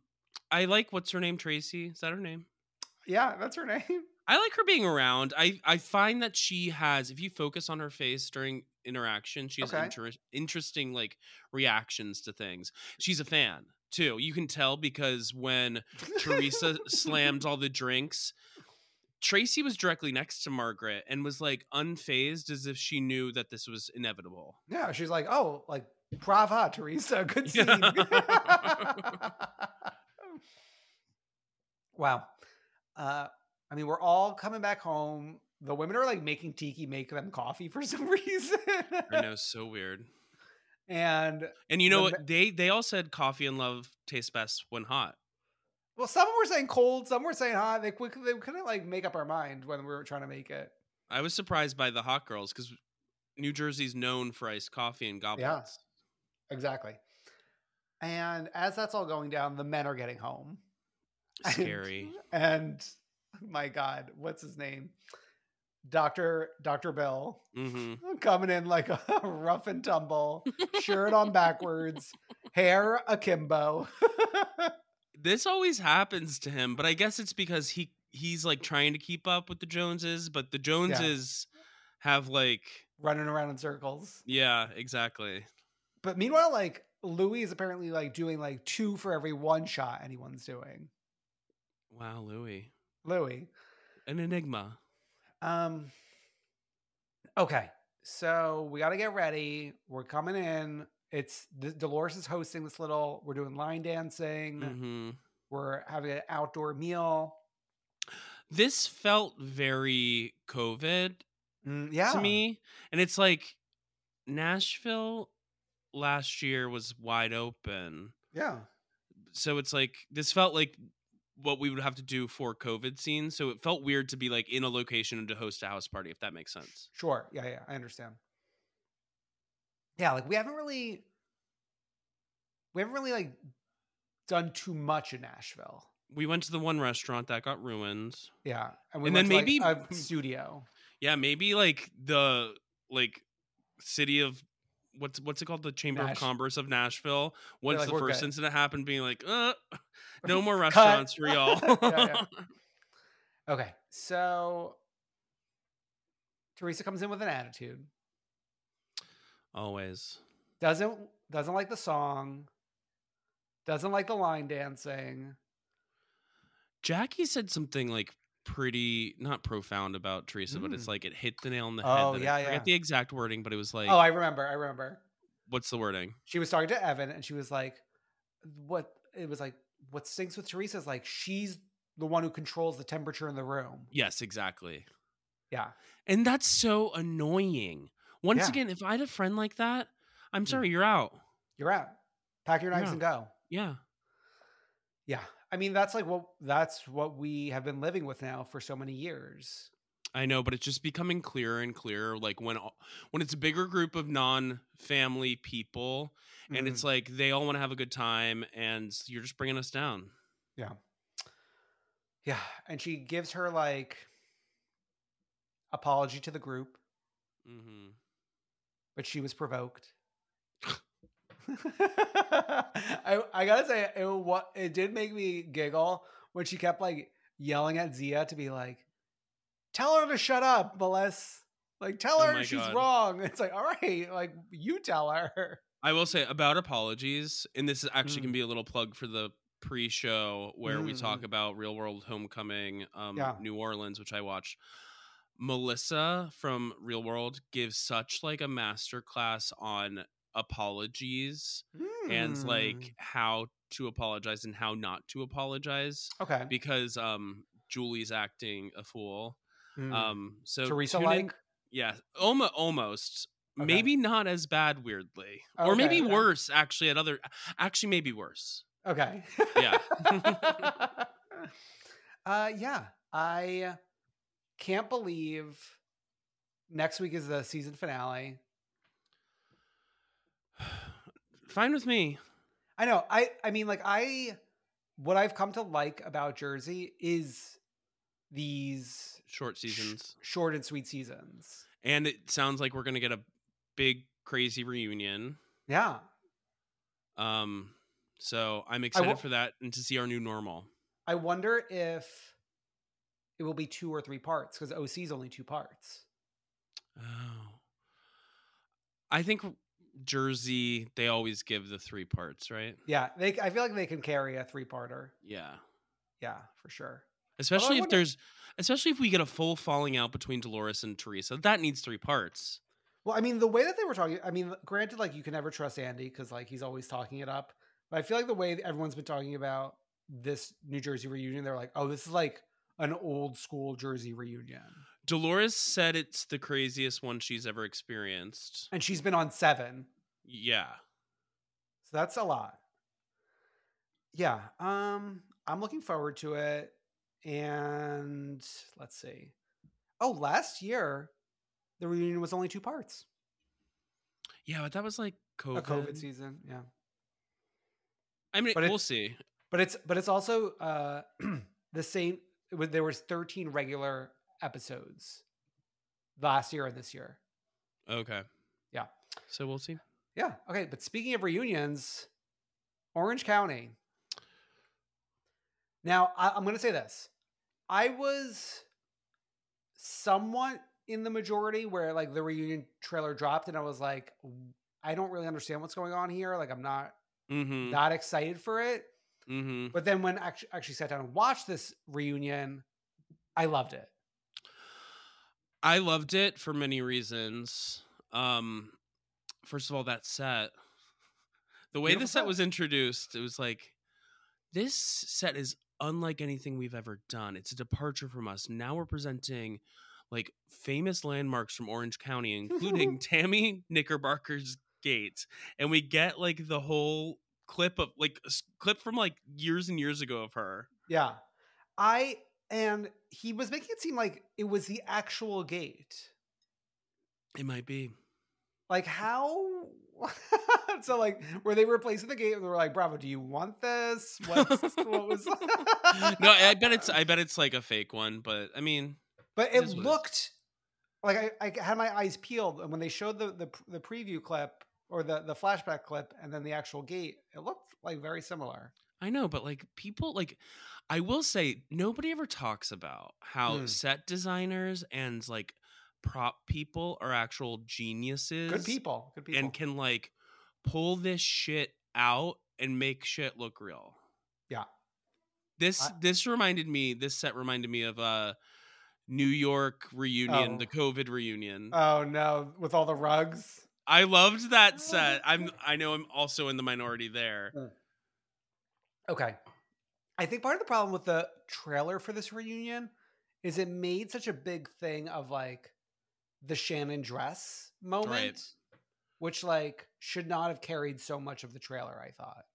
I like what's her name, Tracy. Is that her name? Yeah, that's her name. [laughs] I like her being around. I I find that she has, if you focus on her face during interaction, she has Okay. inter- interesting like reactions to things. She's a fan too. You can tell because when Teresa slammed [laughs] all the drinks, Tracy was directly next to Margaret and was like unfazed as if she knew that this was inevitable. Yeah, she's like, oh, like brava, Teresa, good [laughs] scene. [laughs] wow. Uh, I mean, we're all coming back home. The women are like making Tiki make them coffee for some reason. I know, so weird. And And you know what? They they all said coffee and love tastes best when hot. well, some were saying cold, some were saying hot. They quick, they couldn't like make up our mind when we were trying to make it. I was surprised by the hot girls because New Jersey's known for iced coffee and goblets. Exactly. And as that's all going down, the men are getting home. [laughs] And- Scary. And, my God, what's his name? Doctor Doctor Bill hmm [laughs] coming in like a [laughs] rough and tumble, shirt on backwards, hair akimbo. [laughs] This always happens to him, but I guess it's because he he's like trying to keep up with the Joneses, but the Joneses have like running around in circles. yeah, exactly. But meanwhile, like Louis is apparently like doing like two for every one shot anyone's doing. Wow, Louis, Louis. an enigma. Um okay. So we got to get ready. We're coming in. It's the, Dolores is hosting this little. We're doing line dancing. hmm We're having an outdoor meal. This felt very COVID Mm, yeah. to me, and it's like Nashville last year was wide open. Yeah. so it's like this felt like what we would have to do for COVID scenes. So it felt weird to be like in a location and to host a house party, if that makes sense. Sure. Yeah, yeah, I understand. Yeah, like we haven't really we haven't really like done too much in Nashville. We went to the one restaurant that got ruined. Yeah. And we And then to, like, maybe- a studio. Yeah, maybe like the like city of what's what's it called? The Chamber Nash- of Commerce of Nashville. Once like, the first good." incident happened, being like, uh, [laughs] no more restaurants for y'all. [laughs] Yeah, yeah. [laughs] Okay. So Teresa comes in with an attitude. Always. Doesn't doesn't like the song. Doesn't like the line dancing. Jackie said something like pretty not profound about Teresa, but it's Mm. like it hit the nail on the Oh, head. that yeah, yeah. I yeah. forget the exact wording, but it was like oh, I remember. I remember. what's the wording? she was talking to Evan and she was like, what it was like, what stinks with Teresa is like she's the one who controls the temperature in the room. Yes, exactly. Yeah. And that's so annoying. Once Yeah. again, if I had a friend like that, I'm Mm. sorry, you're out. You're out. Pack your knives Yeah. and go. Yeah. Yeah. I mean, that's like what that's what we have been living with now for so many years. I know, but it's just becoming clearer and clearer. Like when when it's a bigger group of non-family people, and Mhm. it's like they all want to have a good time, and you're just bringing us down. Yeah. Yeah. And she gives her like apology to the group, mm-hmm. but she was provoked. [laughs] I, I gotta say, it, what it did make me giggle when she kept like yelling at Zia to be like, "Tell her to shut up, Melissa." Like, tell Oh her my she's God. wrong. [laughs] It's like, all right, like you tell her. I will say about apologies, and this is actually Mm. can be a little plug for the pre-show where we talk Mm. about Real World Homecoming, um, Yeah. New Orleans, which I watched. Melissa from Real World gives such like a master class on apologies and Hmm. like how to apologize and how not to apologize okay, because um Julie's acting a fool. Mm. Um so Teresa like. yeah, almost almost. Okay. Maybe not as bad weirdly. or maybe Okay, okay. worse actually at other actually maybe worse. Okay. Yeah. [laughs] uh yeah. I can't believe next week is the season finale. Fine with me. I know. I I mean like I what I've come to like about Jersey is these Short sh- seasons. short and sweet seasons. And it sounds like we're going to get a big crazy reunion. Yeah. Um so I'm excited wo- for that and to see our new normal. I wonder if it will be two or three parts because OC is only two parts. Oh. I think Jersey they always give the three parts, right? Yeah, they I feel like they can carry a three-parter. Yeah. Yeah, for sure. Especially if wonder- there's especially if we get a full falling out between Dolores and Teresa. That needs three parts. Well, I mean, the way that they were talking, I mean, granted, like you can never trust Andy because like he's always talking it up. But I feel like the way everyone's been talking about this New Jersey reunion, they're like, oh, this is like an old school Jersey reunion. Dolores said it's the craziest one she's ever experienced. And she's been on seven. Yeah. So that's a lot. Yeah. Um, I'm looking forward to it. And let's see. Oh, last year the reunion was only two parts. Yeah, but that was like COVID. A COVID season. Yeah. I mean, But we'll see. But it's but it's also uh [clears throat] the same there was 13 regular episodes last year and this year. Okay. Yeah. So we'll see. Yeah. Okay. But speaking of reunions, Orange County. Now, I, I'm going to say this. I was somewhat in the majority where like the reunion trailer dropped and I was like, I don't really understand what's going on here. Like, I'm not Mm-hmm. not excited for it. mm-hmm. But then when I actually, actually sat down and watched this reunion, I loved it. I loved it for many reasons. Um, first of all, that set, the way Beautiful the set was introduced, it was like this set is unlike anything we've ever done. It's a departure from us. Now we're presenting like famous landmarks from Orange County, including [laughs] Tammy Knickerbocker's gate, and we get like the whole clip of like clip from like years and years ago of her. Yeah. I and he was making it seem like it was the actual gate. It might be. Like how [laughs] so like were they replacing the gate and they were like, Bravo, do you want this? What's, [laughs] what was [laughs] no, I bet it's I bet it's like a fake one, but I mean, But It it is what it is. looked like I, I had my eyes peeled and when they showed the, the the preview clip or the the flashback clip and then the actual gate, it looked like very similar. I know, but like people like I will say nobody ever talks about how Hmm. set designers and like prop people are actual geniuses. Good people. Good people. And can like pull this shit out and make shit look real. Yeah. This I- this reminded me this set reminded me of uh New York reunion, Oh. the COVID reunion. oh no, with all the rugs. I loved that set. I'm I know I'm also in the minority there. Okay. I think part of the problem with the trailer for this reunion is it made such a big thing of like the Shannon dress moment, which like should not have carried so much of the trailer, I thought.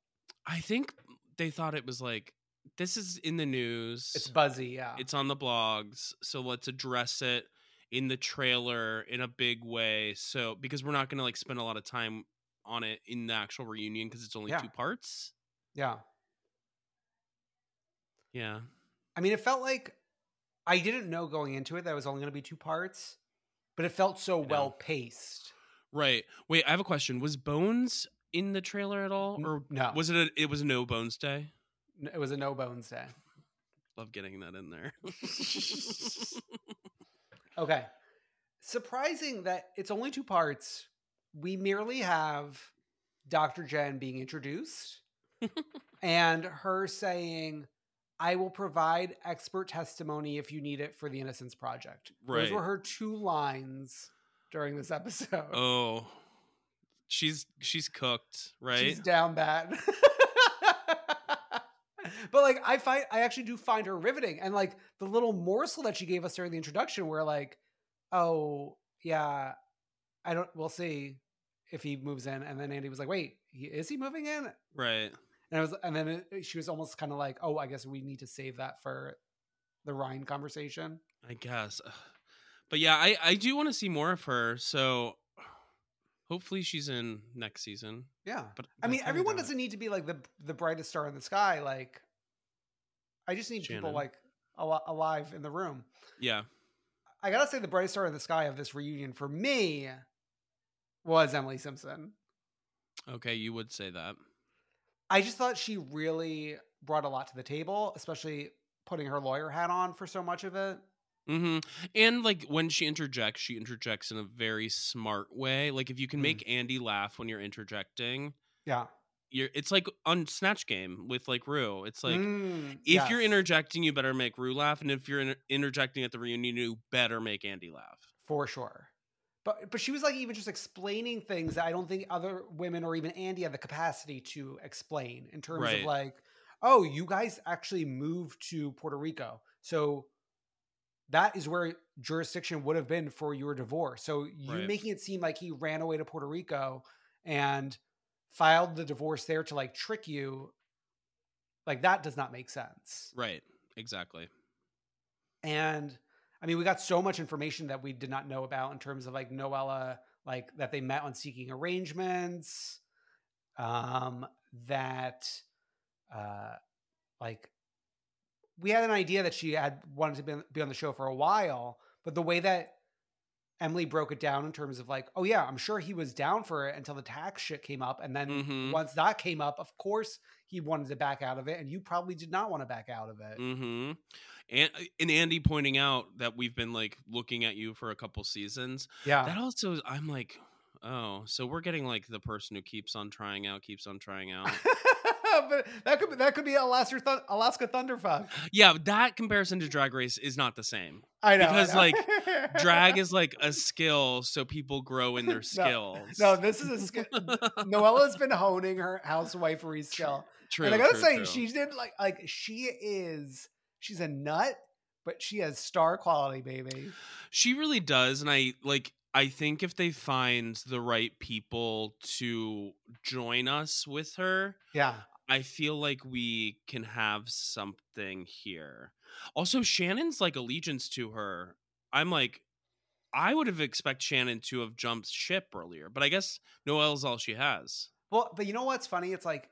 I think they thought it was like this is in the news. It's buzzy, yeah. it's on the blogs, so let's address it in the trailer in a big way. So because we're not going to like spend a lot of time on it in the actual reunion because it's only Yeah. two parts. yeah. Yeah. I mean, it felt like I didn't know going into it that it was only going to be two parts, but it felt so well paced. Right. Wait, I have a question. Was Bones in the trailer at all, or no. was it? A, it was a no Bones day. It was a no bones day. Love getting that in there. [laughs] Okay. Surprising that it's only two parts. We merely have Dr. Jen being introduced [laughs] and her saying, I will provide expert testimony if you need it for the Innocence Project. Right. Those were her two lines during this episode. oh, she's she's cooked, right? She's down bad. [laughs] but like I find I actually do find her riveting. And like the little morsel that she gave us during the introduction where like, oh yeah, I don't we'll see if he moves in. And then Andy was like, wait, he, is he moving in? right. And I was and then it, she was almost kind of like, oh, I guess we need to save that for the Ryan conversation. I guess. But yeah, I I do want to see more of her. So hopefully she's in next season. Yeah. But I mean, everyone doesn't need to be like the the brightest star in the sky. Like, I just need people like al- alive in the room. Yeah. I gotta say, the brightest star in the sky of this reunion for me was Emily Simpson. Okay, you would say that. I just thought she really brought a lot to the table, especially putting her lawyer hat on for so much of it. hmm And like when she interjects, she interjects in a very smart way. Like if you can Mm. make Andy laugh when you're interjecting, Yeah. you're it's like on Snatch Game with like Rue. It's like Mm, if you're interjecting, you better make Rue laugh, and if you're inter- interjecting at the reunion, you better make Andy laugh. for sure. But but she was like even just explaining things that I don't think other women or even Andy had the capacity to explain in terms Right. of like, oh, you guys actually moved to Puerto Rico, so that is where jurisdiction would have been for your divorce. So you Right. making it seem like he ran away to Puerto Rico and filed the divorce there to like trick you, like that does not make sense. Right. Exactly. And I mean, we got so much information that we did not know about in terms of like Noella, like that they met on seeking arrangements, um, that uh like we had an idea that she had wanted to be, be on the show for a while, but the way that Emily broke it down in terms of like, oh yeah, I'm sure he was down for it until the tax shit came up, and then Mhm. once that came up, of course he wanted to back out of it, and you probably did not want to back out of it. Mm-hmm. And and Andy pointing out that we've been like looking at you for a couple seasons. Yeah, That also, I'm like, oh, so we're getting like the person who keeps on trying out, keeps on trying out. [laughs] [laughs] but that could be, that could be Alaska Thun- Alaska Thunderfuck. yeah, that comparison to Drag Race is not the same. I know I Because, know. like, Drag is like a [laughs] skill, so people grow in their skills. no, this is a skill. [laughs] Noella's been honing her housewifery skill, true. and I gotta true, say, true. she did like like she is she's a nut, but she has star quality, baby. She really does, and I like. I think if they find the right people to join us with her, Yeah, I feel like we can have something here. Also, Shannon's like allegiance to her. I'm like, I would have expect Shannon to have jumped ship earlier, but I guess Noelle's all she has. well, but you know what's funny? It's like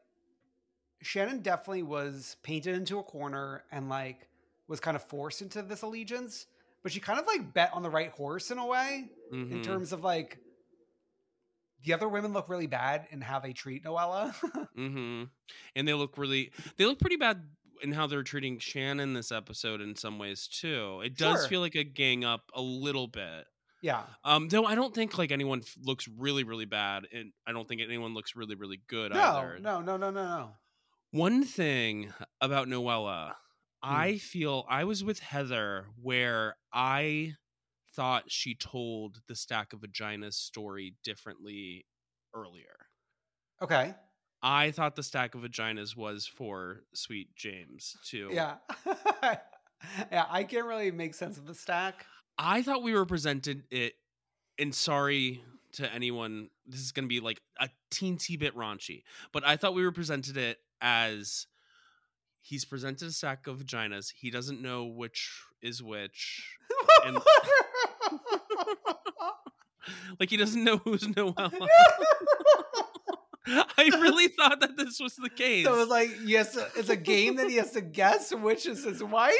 Shannon definitely was painted into a corner and like was kind of forced into this allegiance, but she kind of like bet on the right horse in a way. in Mhm. terms of like the other women look really bad in how they treat Noella. [laughs] Mm-hmm. And they look really, they look pretty bad in how they're treating Shannon this episode in some ways too. It does Sure. feel like a gang up a little bit. yeah. Um, though I don't think like anyone f- looks really, really bad, and I don't think anyone looks really, really good No, either. no, no, no, no, no. One thing about Noella, Hmm. I feel I was with Heather where I thought she told the stack of vaginas story differently earlier. Okay. I thought the stack of vaginas was for Sweet James too. Yeah. [laughs] yeah, I can't really make sense of the stack. I thought we were presented it, and sorry to anyone, this is going to be like a teensy bit raunchy, but I thought we were presented it as he's presented a stack of vaginas. He doesn't know which is which. [laughs] And- [laughs] Like he doesn't know who's Noella. [laughs] I really thought that this was the case. so it's like yes, it's a game that he has to guess which is his wife.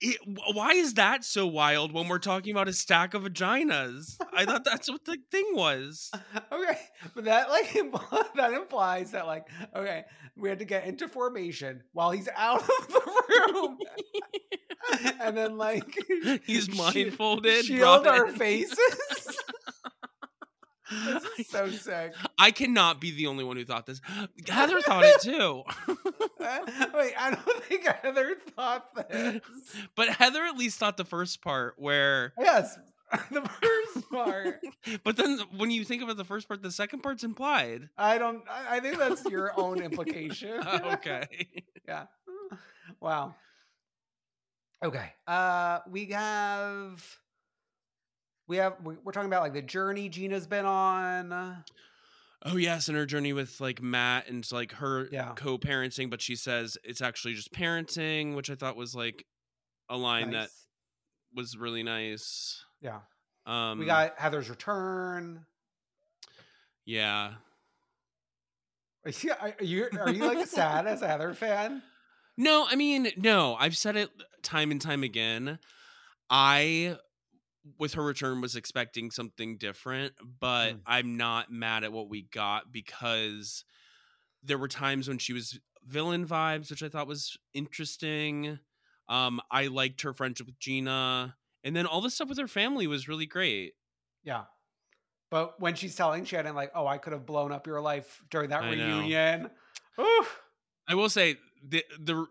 It- why is that so wild when we're talking about a stack of vaginas? I thought that's what the thing was. [laughs] Okay, but that like that implies that like okay, we had to get into formation while he's out of the room, [laughs] and then like [laughs] He's blindfolded, shield our in. [laughs] faces. This is so sick. I cannot be the only one who thought this. Heather thought it too. Wait, I don't think Heather thought this. but Heather at least thought the first part where Yes, the first part. but then when you think about the first part, the second part's implied. I don't. I think that's your own implication. Okay. yeah. Wow. Okay. Uh, we have. We have. we- We're talking about like the journey Gina's been on. Oh yes, and her journey with like Matt and like her Yeah. co-parenting, but she says it's actually just parenting, which I thought was like a line that was really nice. Yeah. Um we got Heather's return. yeah. [laughs] Are you, are you, are you like sad as a Heather fan? No, I mean, no, I've said it time and time again. I with her return was expecting something different, but Mm. I'm not mad at what we got because there were times when she was villain vibes, which I thought was interesting. Um, I liked her friendship with Gina, and then all the stuff with her family was really great. Yeah. But when she's telling Shannon, like, oh, I could have blown up your life during that I reunion. Oof. I will say the the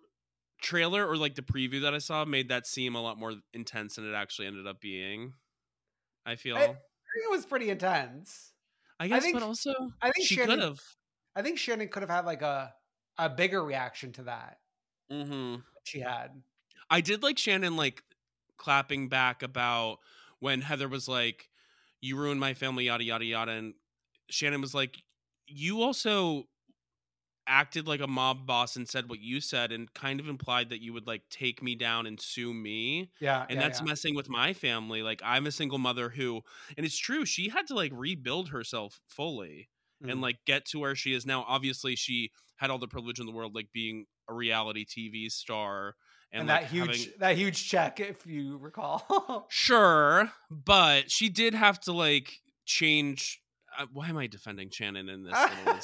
trailer or like the preview that I saw made that seem a lot more intense than it actually ended up being. I feel. I think it was pretty intense. I guess, think- but also I think she Shannon- could have. I think Shannon could have had like a a bigger reaction to that. Mm-hmm. She had. I did like Shannon like clapping back about when Heather was like, "You ruined my family," yada yada yada, and Shannon was like, "You also." Acted like a mob boss and said what you said and kind of implied that you would like take me down and sue me Yeah. and yeah, that's yeah. messing with my family like i'm a single mother who and it's true she had to like rebuild herself fully and Mhm. like get to where she is now obviously she had all the privilege in the world like being a reality tv star and, and, like, that huge having- that huge check, if you recall. [laughs] sure but she did have to like change uh, why am i defending shannon in this?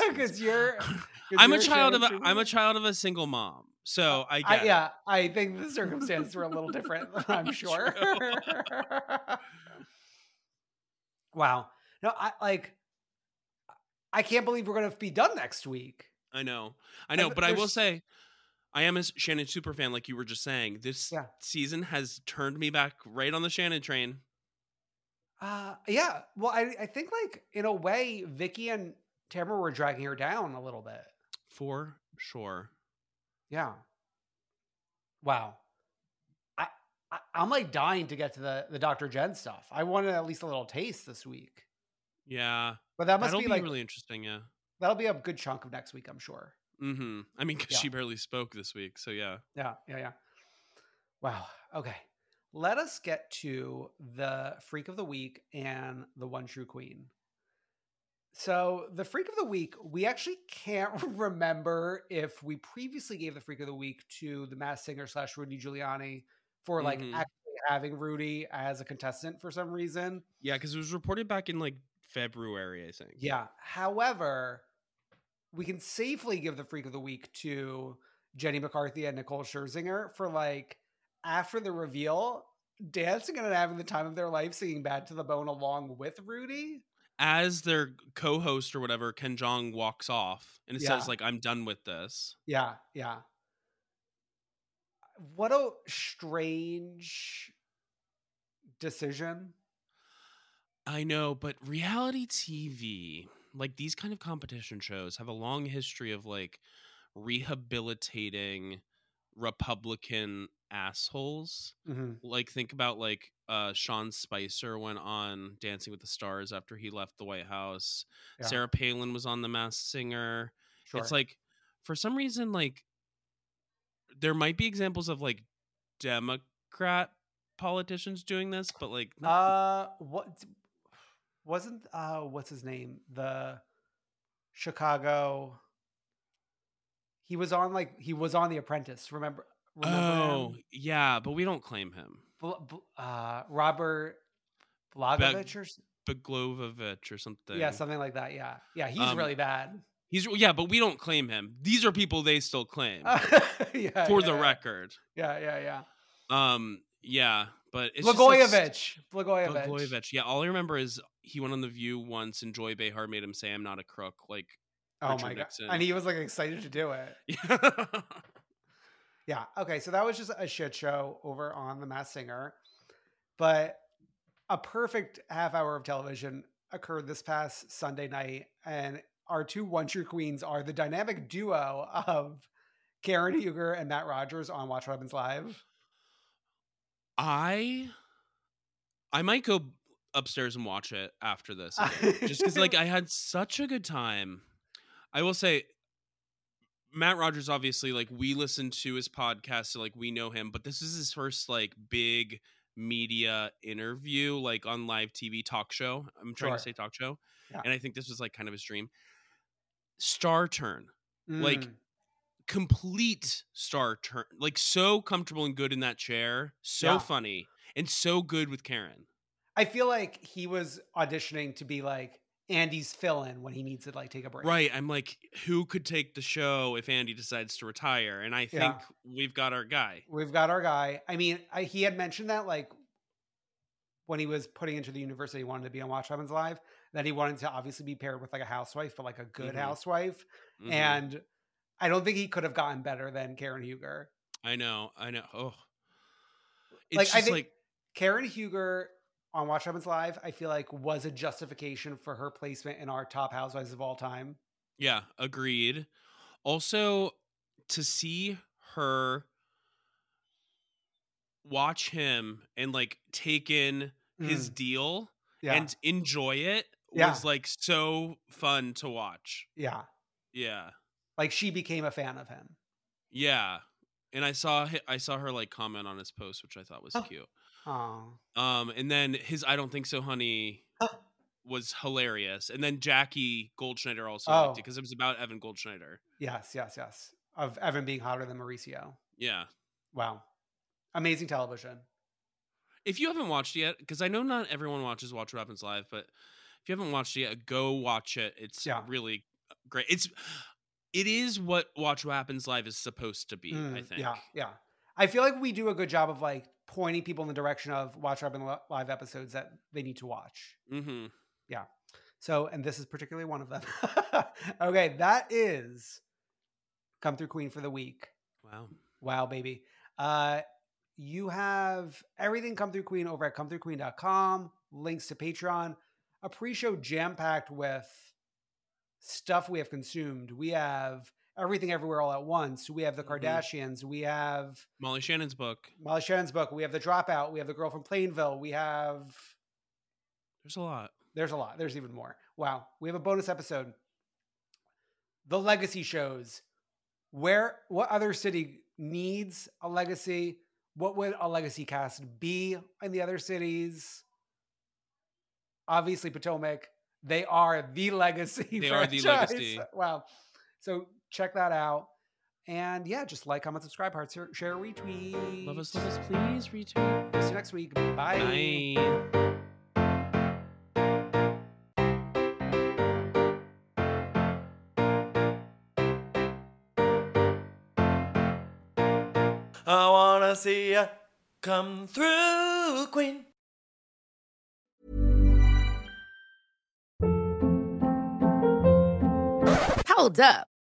Because [laughs] you're. [laughs] 'cause i'm a you're child of a Shannon i'm a child of a single mom so i get I, it. yeah, I think the circumstances were a little different. [laughs] I'm sure. wow. No, I like. I can't believe we're gonna be done next week. I know, I And know, but I will say, I am a Shannon super fan, like you were just saying. This Yeah. season has turned me back right on the Shannon train. Uh yeah. Well, I I think like in a way, Vicky and Tamara were dragging her down a little bit. For sure. Yeah. Wow. I, I I'm like dying to get to the the Dr. Jen stuff. I wanted at least a little taste this week. Yeah, But that must that'll be, be, like really interesting. Yeah. that'll be a good chunk of next week, I'm sure. Mm-hmm. I mean, because Yeah. she barely spoke this week, so yeah. Yeah, yeah, yeah. Wow. Okay. Let us get to the freak of the week and the one true queen. So, the freak of the week, we actually can't [laughs] remember if we previously gave the freak of the week to the Masked Singer slash Rudy Giuliani for like Mhm. actually having Rudy as a contestant for some reason. Yeah, because it was reported back in like February, I think. Yeah. However, we can safely give the freak of the week to Jenny McCarthy and Nicole Scherzinger for like after the reveal, dancing and having the time of their life singing Bad to the Bone along with Rudy. As their co-host or whatever, Ken Jeong walks off, and it Yeah. says like, "I'm done with this." Yeah, yeah. What a strange decision. I know, but reality TV, like these kind of competition shows, have a long history of like rehabilitating Republican assholes. Mm-hmm. Like, think about like uh, Sean Spicer went on Dancing with the Stars after he left the White House. Yeah. Sarah Palin was on The Masked Singer. Sure. It's like, for some reason, like there might be examples of like Democrat politicians doing this, but like not- Uh, what wasn't uh what's his name the Chicago? He was on like he was on The Apprentice. Remember? Oh him? yeah, but we don't claim him. Uh, Robert Blagovich or Beglovovich or something. yeah, something like that. Yeah, yeah, he's Um, really bad. He's yeah, but we don't claim him. These are people they still claim [laughs] yeah, for yeah, the yeah. record. Yeah, yeah, yeah. Um, yeah, but it's like, Blagojevich. Blagojevich. Blagojevich. Yeah, all I remember is he went on the View once, and Joy Behar made him say, "I'm not a crook." Like, Oh Richard my god! Nixon. And he was like excited to do it. [laughs] yeah. Okay. So that was just a shit show over on The Masked Singer, but a perfect half hour of television occurred this past Sunday night, and our two One True Queens are the dynamic duo of Karen Huger and Matt Rogers on Watch What Happens Live. I, I might go upstairs and watch it after this, [laughs] just because like I had such a good time. I will say, Matt Rogers obviously like we listened to his podcast, so like we know him, but this is his first like big media interview, like on live TV talk show. I'm trying to say talk show, Yeah. and I think this was like kind of his dream. Star turn, like Mm. complete star turn, like so comfortable and good in that chair, so Yeah. funny and so good with Karen. I feel like he was auditioning to be like Andy's fill-in when he needs to like take a break. Right. I'm like, who could take the show if Andy decides to retire? And I think Yeah. we've got our guy. We've got our guy. I mean, I, he had mentioned that like when he was putting into the university, he wanted to be on Watch Happens Live. That he wanted to obviously be paired with like a housewife, but like a good Mhm. housewife. Mhm. And I don't think he could have gotten better than Karen Huger. I know, I know. Oh, it's Like, just I think- like Karen Huger on Watch Happens Live, I feel like was a justification for her placement in our top housewives of all time. yeah, agreed. Also, to see her watch him and like take in his deal Mm. Yeah. and enjoy it Yeah. was like so fun to watch. yeah. Yeah. Like she became a fan of him. Yeah. And I saw I saw her like comment on his post, which I thought was Oh. cute. Oh. Um, and then his "I don't think so, honey" Oh. was hilarious. And then Jackie Goldschneider also Oh. liked it because it was about Evan Goldschneider. Yes, yes, yes. Of Evan being hotter than Mauricio. Yeah. Wow. Amazing television. If you haven't watched it yet, because I know not everyone watches Watch What Happens Live, but if you haven't watched it yet, go watch it. It's Yeah. really great. It's it is what Watch What Happens Live is supposed to be. I Mm, think. Yeah, yeah. I feel like we do a good job of like pointing people in the direction of watch up in live episodes that they need to watch. Mm-hmm. Yeah. So, and this is particularly one of them. [laughs] okay, that is come through Queen for the week. Wow. Wow, baby. Uh, you have everything come through Queen over at come through comethroughqueen.com, links to Patreon, a pre show jam packed with stuff we have consumed. We have everything everywhere all at once. We have the Mhm. Kardashians. We have Molly Shannon's book. Molly Shannon's book. We have the Dropout. We have the Girl from Plainville. We have There's a lot. there's a lot. There's even more. Wow. We have a bonus episode. The legacy shows. Where what other city needs a legacy? What would a legacy cast be in the other cities? Obviously Potomac. They are the legacy. They [laughs] are the legacy. Wow. So check that out. And yeah, just like, comment, subscribe, heart, share, share, retweet. Love us, love us, please retweet. See you next week. Bye. Bye. I wanna see ya come through, Queen. Hold up.